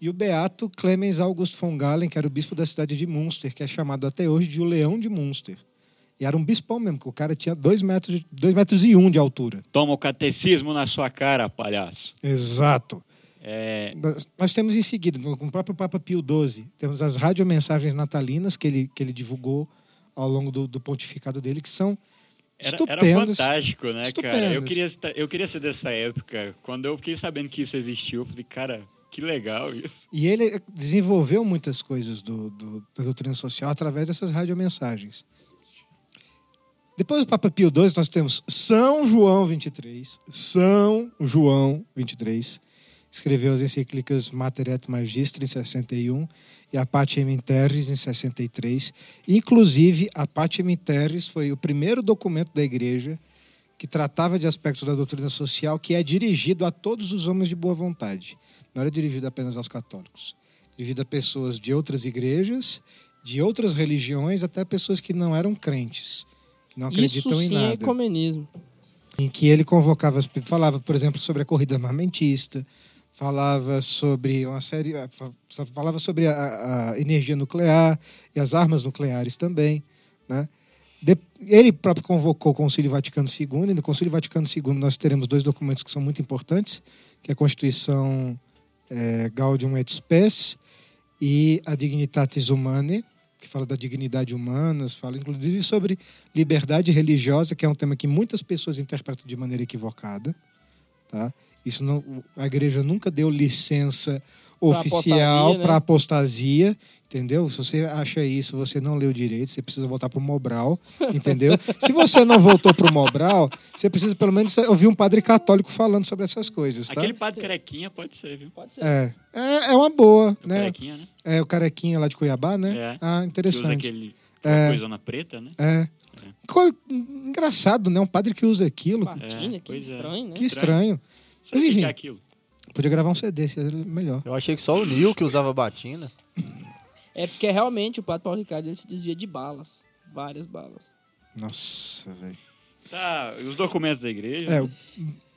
Speaker 3: e o beato Clemens August von Galen, que era o bispo da cidade de Münster, que é chamado até hoje de o Leão de Münster. E era um bispão mesmo, que o cara tinha dois metros, dois metros e um de altura.
Speaker 2: Toma o catecismo na sua cara, palhaço.
Speaker 3: Exato.
Speaker 2: É,
Speaker 3: Nós, nós temos em seguida, com o próprio Papa Pio XII, temos as radiomensagens natalinas que ele, que ele divulgou ao longo do, do pontificado dele, que são
Speaker 2: era, era
Speaker 3: estupendas.
Speaker 2: fantástico, né, cara? Eu
Speaker 3: Estupendas.
Speaker 2: queria, eu queria ser dessa época. Quando eu fiquei sabendo que isso existiu, eu falei, cara, que legal isso.
Speaker 3: E ele desenvolveu muitas coisas do, do- da doutrina social através dessas radiomensagens. Depois do Papa Pio XII, nós temos São João 23. São João 23. Escreveu as encíclicas Mater et Magistra em 61 e a Pater Terris em 63. Inclusive, a Pater Terris foi o primeiro documento da igreja que tratava de aspectos da doutrina social que é dirigido a todos os homens de boa vontade. Não era dirigido apenas aos católicos. Dirigido a pessoas de outras igrejas, de outras religiões, até pessoas que não eram crentes, que não acreditam
Speaker 1: Isso
Speaker 3: em
Speaker 1: sim é
Speaker 3: nada
Speaker 1: ecumenismo.
Speaker 3: em que ele convocava, falava, por exemplo, sobre a corrida armamentista, falava sobre uma série, fa- falava sobre a, a energia nuclear e as armas nucleares também, né? De- ele próprio convocou o Concílio Vaticano II, e no Concílio Vaticano II nós teremos dois documentos que são muito importantes, que é a Constituição eh, Gaudium et Spes e a Dignitatis Humanae, que fala da dignidade humana, fala inclusive sobre liberdade religiosa, que é um tema que muitas pessoas interpretam de maneira equivocada, tá? Isso não, a igreja nunca deu licença oficial
Speaker 1: apostasia, né?
Speaker 3: para apostasia, entendeu? Se você acha isso, você não leu direito, você precisa voltar para o Mobral, entendeu? Se você não voltou para o Mobral, você precisa pelo menos ouvir um padre católico falando sobre essas coisas, tá?
Speaker 2: Aquele padre carequinha pode ser, viu?
Speaker 1: Pode ser.
Speaker 3: É, é, é uma boa,
Speaker 2: O
Speaker 3: né?
Speaker 2: carequinha, né?
Speaker 3: É o carequinha lá de Cuiabá, né?
Speaker 2: É.
Speaker 3: Ah,
Speaker 2: Que usa
Speaker 3: interessante.
Speaker 2: aquele aquela coisona preta, né?
Speaker 3: É. Co- Engraçado, né? Um padre que usa aquilo.
Speaker 1: Platina, que
Speaker 2: pois é.
Speaker 1: estranho, né?
Speaker 3: Que estranho.
Speaker 2: Só sei
Speaker 3: Enfim.
Speaker 2: que é aquilo.
Speaker 3: Podia gravar um CD, seria melhor.
Speaker 4: Eu achei que só o Nil que usava batina.
Speaker 1: É porque realmente o Padre Paulo Ricardo ele se desvia de balas. Várias balas.
Speaker 3: Nossa, velho.
Speaker 2: Tá, e os documentos da igreja.
Speaker 3: É, o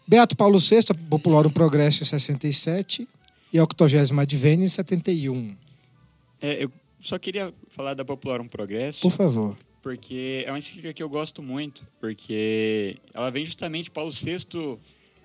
Speaker 3: Beato Paulo VI, Populorum Progresso em 67 e a 80 Advene em 71.
Speaker 2: É, eu só queria falar da Popularum Progresso.
Speaker 3: Por favor.
Speaker 2: porque é uma encíclica que eu gosto muito, porque ela vem justamente Paulo VI,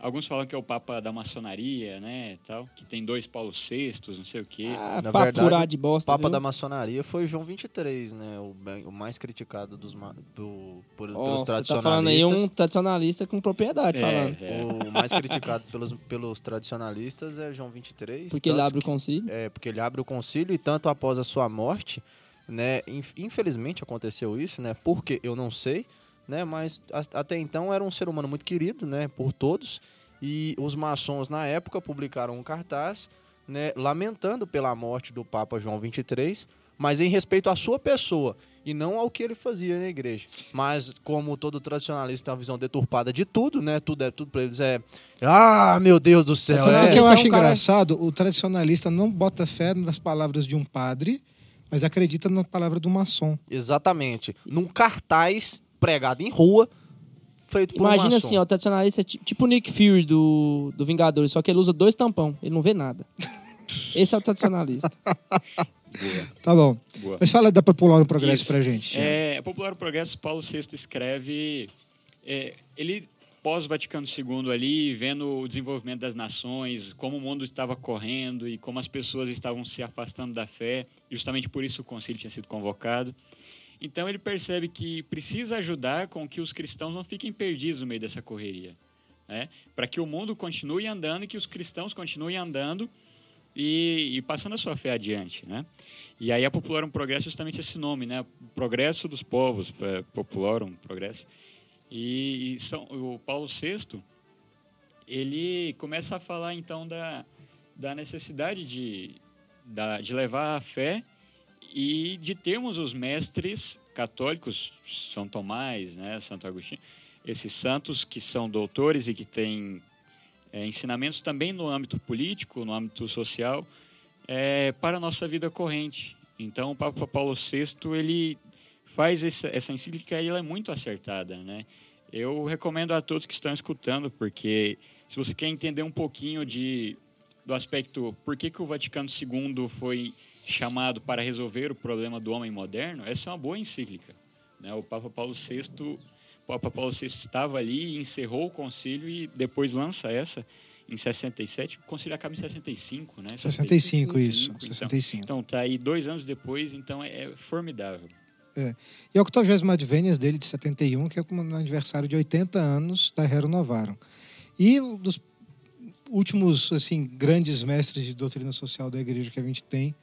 Speaker 2: alguns falam que é o papa da maçonaria, né, tal, que tem dois Paulo VI, não sei o quê.
Speaker 1: Ah,
Speaker 4: Na
Speaker 1: pra
Speaker 4: verdade,
Speaker 1: de bosta,
Speaker 4: O Papa
Speaker 1: viu?
Speaker 4: da maçonaria foi João 23, né? O, bem- o mais criticado dos ma- do- por-
Speaker 1: Ó,
Speaker 4: pelos
Speaker 1: você
Speaker 4: tradicionalistas.
Speaker 1: tá falando aí um tradicionalista com propriedade
Speaker 2: É,
Speaker 1: falando.
Speaker 2: é.
Speaker 4: O mais criticado pelos, pelos tradicionalistas é João 23.
Speaker 1: Porque ele abre o
Speaker 4: que-
Speaker 1: concílio.
Speaker 4: É, porque ele abre o concílio e tanto após a sua morte, né? inf- Infelizmente aconteceu isso, né? Porque eu não sei, né? Mas a- até então era um ser humano muito querido, né? Por todos. E os maçons na época publicaram um cartaz, né? Lamentando pela morte do Papa João 23, mas em respeito à sua pessoa e não ao que ele fazia na igreja. Mas como todo tradicionalista tem uma visão deturpada de tudo, né? Tudo é tudo para eles é, ah, meu Deus do céu,
Speaker 3: Sabe o
Speaker 4: é,
Speaker 3: que eu
Speaker 1: Então,
Speaker 3: acho
Speaker 1: cara-
Speaker 3: engraçado? O tradicionalista não bota fé nas palavras de um padre, mas acredita na palavra do maçom.
Speaker 4: Exatamente. Num cartaz pregado em rua, feito por
Speaker 1: Imagina assim, ó, o tradicionalista é ti- tipo o Nick Fury do, do Vingadores, só que ele usa dois tampão, ele não vê nada. Esse é o tradicionalista.
Speaker 3: Tá bom.
Speaker 2: Boa.
Speaker 3: Mas fala da Popular Progresso
Speaker 2: Isso.
Speaker 3: pra gente.
Speaker 2: É, a Popular Progresso, Paulo VI escreve. é, ele, pós-Vaticano II, ali, vendo o desenvolvimento das nações, como o mundo estava correndo e como as pessoas estavam se afastando da fé, justamente por isso o concílio tinha sido convocado. Então ele percebe que precisa ajudar com que os cristãos não fiquem perdidos no meio dessa correria. Né? Para que o mundo continue andando e que os cristãos continuem andando e, e passando a sua fé adiante, né? E aí a Popularum Progresso é justamente esse nome, né? Progresso dos povos, é, Popularum Progresso. E, e são, o Paulo VI, ele começa a falar então da, da necessidade de, da, de levar a fé e de termos os mestres católicos, São Tomás, né, Santo Agostinho, esses santos que são doutores e que têm é, ensinamentos também no âmbito político, no âmbito social, é, para a nossa vida corrente. Então, o Papa Paulo VI ele faz essa, essa encíclica e ela é muito acertada, né? Eu recomendo a todos que estão escutando, porque se você quer entender um pouquinho de, do aspecto por que, que o Vaticano II foi chamado para resolver o problema do homem moderno, essa é uma boa encíclica. Né? O Papa Paulo VI, Papa Paulo VI estava ali, encerrou o concílio e depois lança essa em 67. O concílio acaba em 65, né?
Speaker 3: 65, isso.
Speaker 2: Então,
Speaker 3: 65.
Speaker 2: Então, tá aí dois anos depois, então é, é formidável.
Speaker 3: E é o 80 Advênias dele, de 71, que é como no aniversário de 80 anos da Hero Novarum. E um dos últimos assim grandes mestres de doutrina social da igreja que a gente tem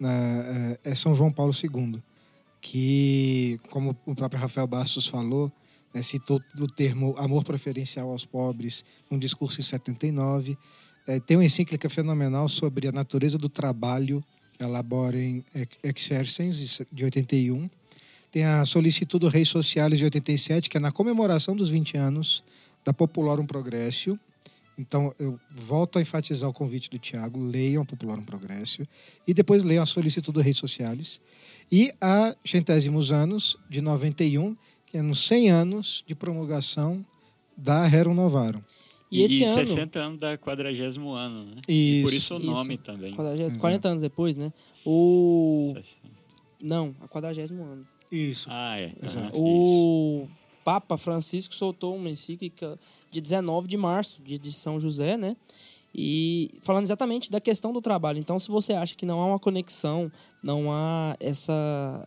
Speaker 3: na- é São João Paulo II, que, como o próprio Rafael Bastos falou, né, citou o termo amor preferencial aos pobres num discurso em 79. É, tem uma encíclica fenomenal sobre a natureza do trabalho, Elaborem Exercens, de 81. Tem a Solicitudo Reis Sociales, de 87, que é na comemoração dos 20 anos da Popularum Progressio. Então, eu volto a enfatizar o convite do Tiago, leiam a Popularum Progressio e depois leiam a Solicitudo Reis Sociales. E a Centésimos Anos, de 91, que é nos 100 anos de promulgação da Rerum Novarum.
Speaker 1: E esse ano,
Speaker 2: 60 anos da 40 ano, né?
Speaker 3: Isso,
Speaker 2: Por isso o
Speaker 1: isso.
Speaker 2: nome também.
Speaker 1: 40, 40 anos depois, né? O.
Speaker 2: 60.
Speaker 1: Não, a 40 ano.
Speaker 3: Isso.
Speaker 2: Ah, é.
Speaker 3: Exato.
Speaker 2: Isso.
Speaker 1: O Papa Francisco soltou uma encíclica de 19 de março, de, de São José, né? E falando exatamente da questão do trabalho. Então, se você acha que não há uma conexão, não há essa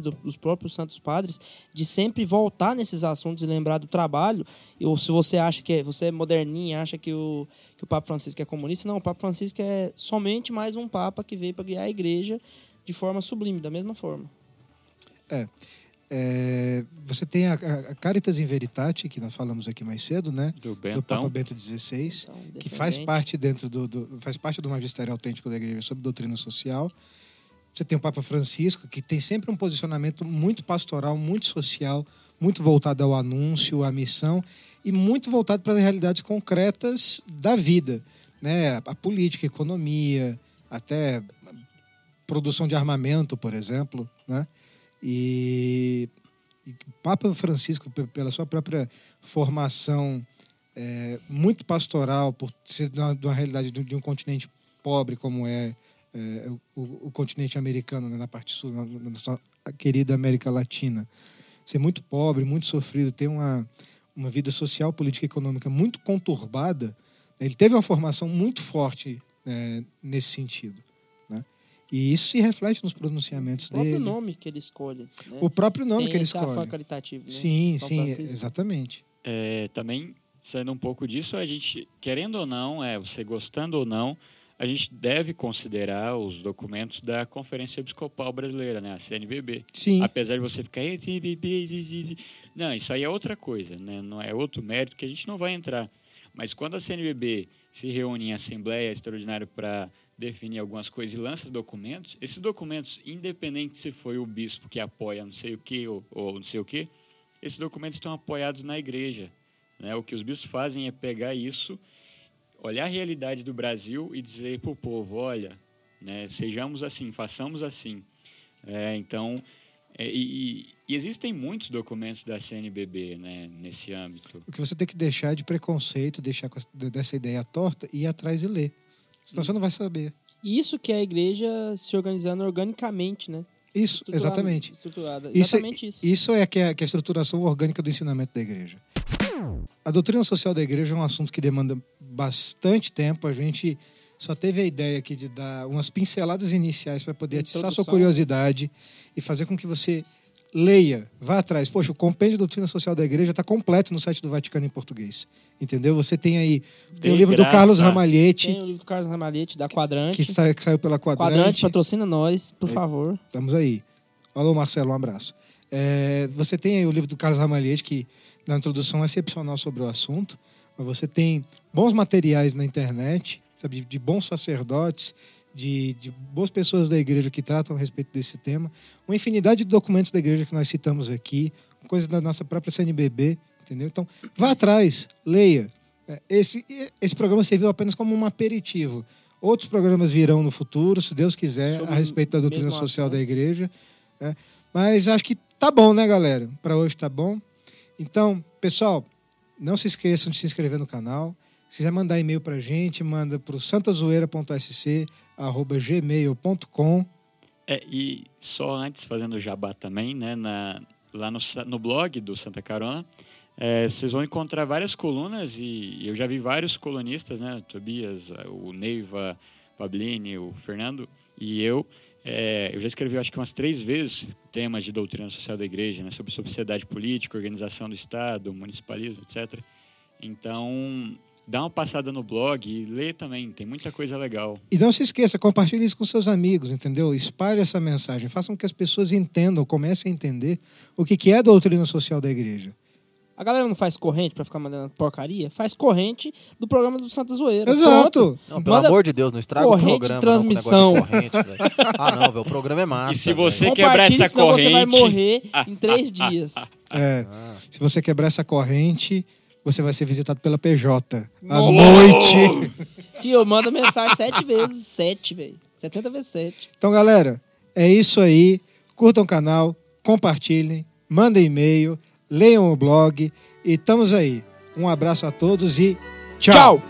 Speaker 1: do- dos próprios santos padres de sempre voltar nesses assuntos e lembrar do trabalho, ou se você acha que é, você é moderninha, acha que o, que o Papa Francisco é comunista, não, o Papa Francisco é somente mais um Papa que veio para guiar a igreja de forma sublime, da mesma forma.
Speaker 3: É, você tem a, a Caritas in Veritate, que nós falamos aqui mais cedo, né?
Speaker 2: Do
Speaker 3: Do Papa. Bento XVI.
Speaker 1: Então,
Speaker 3: que faz parte dentro do, do- faz parte do magistério autêntico da igreja sobre doutrina social. Você tem o Papa Francisco, que tem sempre um posicionamento muito pastoral, muito social, muito voltado ao anúncio, à missão e muito voltado para as realidades concretas da vida, né? A política, a economia, até produção de armamento, por exemplo, né? E, e Papa Francisco, pe- pela sua própria formação é, muito pastoral, por ser de uma, de uma realidade de, de um continente pobre como é, é, o, o continente americano, né, na parte sul, na, na nossa querida América Latina. Ser muito pobre, muito sofrido, ter uma, uma vida social, política e econômica muito conturbada, ele teve uma formação muito forte é, nesse sentido. E isso se reflete nos pronunciamentos
Speaker 1: O próprio
Speaker 3: dele.
Speaker 1: nome que ele escolhe. Né?
Speaker 3: O próprio nome
Speaker 1: Tem
Speaker 3: que ele escolhe.
Speaker 1: caritativo, né?
Speaker 3: Sim,
Speaker 1: São
Speaker 3: sim,
Speaker 1: Francisco.
Speaker 3: exatamente.
Speaker 2: É, também, saindo um pouco disso, a gente, querendo ou não, é, você gostando ou não, a gente deve considerar os documentos da Conferência Episcopal Brasileira, né, a CNBB.
Speaker 3: Sim,
Speaker 2: Apesar de você ficar... Não, isso aí é outra coisa, né? não é outro mérito que a gente não vai entrar. Mas quando a CNBB se reúne em assembleia extraordinária para definir algumas coisas e lança documentos, esses documentos, independente se foi o bispo que apoia não sei o que ou, ou não sei o que, esses documentos estão apoiados na igreja. Né? O que os bispos fazem é pegar isso, olhar a realidade do Brasil e dizer para o povo, olha, né, sejamos assim, façamos assim. É, então, é, e, e existem muitos documentos da CNBB né, nesse âmbito.
Speaker 3: o que você tem que deixar de preconceito, deixar dessa ideia torta e ir atrás e ler. Senão você não vai saber.
Speaker 1: Isso que é a igreja se organizando organicamente, né?
Speaker 3: Isso, exatamente.
Speaker 1: Estruturada.
Speaker 3: Isso, é-
Speaker 1: Exatamente isso.
Speaker 3: isso é que é, que é a estruturação orgânica do ensinamento da igreja. A doutrina social da igreja é um assunto que demanda bastante tempo. A gente só teve a ideia aqui de dar umas pinceladas iniciais para poder atiçar sua curiosidade e fazer com que você leia, vá atrás. Poxa, o compêndio de doutrina social da igreja está completo no site do Vaticano em português. Entendeu? Você tem aí tem
Speaker 2: Tem
Speaker 3: o livro do
Speaker 2: graça.
Speaker 3: Carlos Ramalhete,
Speaker 1: Tem o livro do Carlos Ramalhete, da Quadrante.
Speaker 3: que, sa- que saiu pela
Speaker 1: Quadrante.
Speaker 3: Quadrante.
Speaker 1: patrocina nós, por favor.
Speaker 3: Estamos aí. Alô, Marcelo, um abraço. É, você tem aí o livro do Carlos Ramalhete, que na introdução é excepcional sobre o assunto. Mas você tem bons materiais na internet, sabe, de bons sacerdotes, de, de boas pessoas da igreja que tratam a respeito desse tema. Uma infinidade de documentos da igreja que nós citamos aqui, coisas da nossa própria CNBB, entendeu? Então, vá atrás, leia. É, Esse, esse programa serviu apenas como um aperitivo. Outros programas virão no futuro, se Deus quiser,
Speaker 1: Sobre
Speaker 3: a respeito da doutrina social
Speaker 1: assunto.
Speaker 3: da igreja. né? Mas acho que tá bom, né, galera? Para hoje tá bom. Então, pessoal, não se esqueçam de se inscrever no canal. Se quiser mandar e-mail pra gente, manda para o santazoeira.sc@gmail.com.
Speaker 2: É, e só antes, fazendo jabá também, né, na, lá no, no blog do Santa Carona, é, vocês vão encontrar várias colunas e eu já vi vários colunistas, né? Tobias, o Neiva, Pablini, o Fernando e eu. é, eu já escrevi, acho que umas três vezes, temas de doutrina social da igreja, né? Sobre sociedade política, organização do Estado, municipalismo, etc. Então, dá uma passada no blog e lê também, tem muita coisa legal.
Speaker 3: E não se esqueça, compartilhe isso com seus amigos, entendeu? Espalhe essa mensagem. Façam com que as pessoas entendam, comecem a entender o que que é a doutrina social da igreja.
Speaker 1: A galera não faz corrente pra ficar mandando porcaria? Faz corrente do programa do Santa Zoeira. Pronto.
Speaker 3: Exato.
Speaker 4: Não, pelo
Speaker 1: Manda
Speaker 4: amor de Deus, não estraga o
Speaker 1: corrente de
Speaker 4: programa.
Speaker 1: transmissão.
Speaker 4: Não, corrente, ah, não, velho, o programa é massa.
Speaker 2: E se você
Speaker 4: velho.
Speaker 2: quebrar essa
Speaker 1: senão você vai
Speaker 2: corrente-
Speaker 1: morrer em três dias.
Speaker 3: É,
Speaker 4: Ah.
Speaker 3: se você quebrar essa corrente, você vai ser visitado pela PJ à noite.
Speaker 1: Fio, manda mensagem sete vezes. Sete, velho. 70 vezes sete.
Speaker 3: Então, galera, é isso aí. Curtam o canal, compartilhem, mandem e-mail, leiam o blog e estamos aí. Um abraço a todos e tchau.
Speaker 1: Tchau.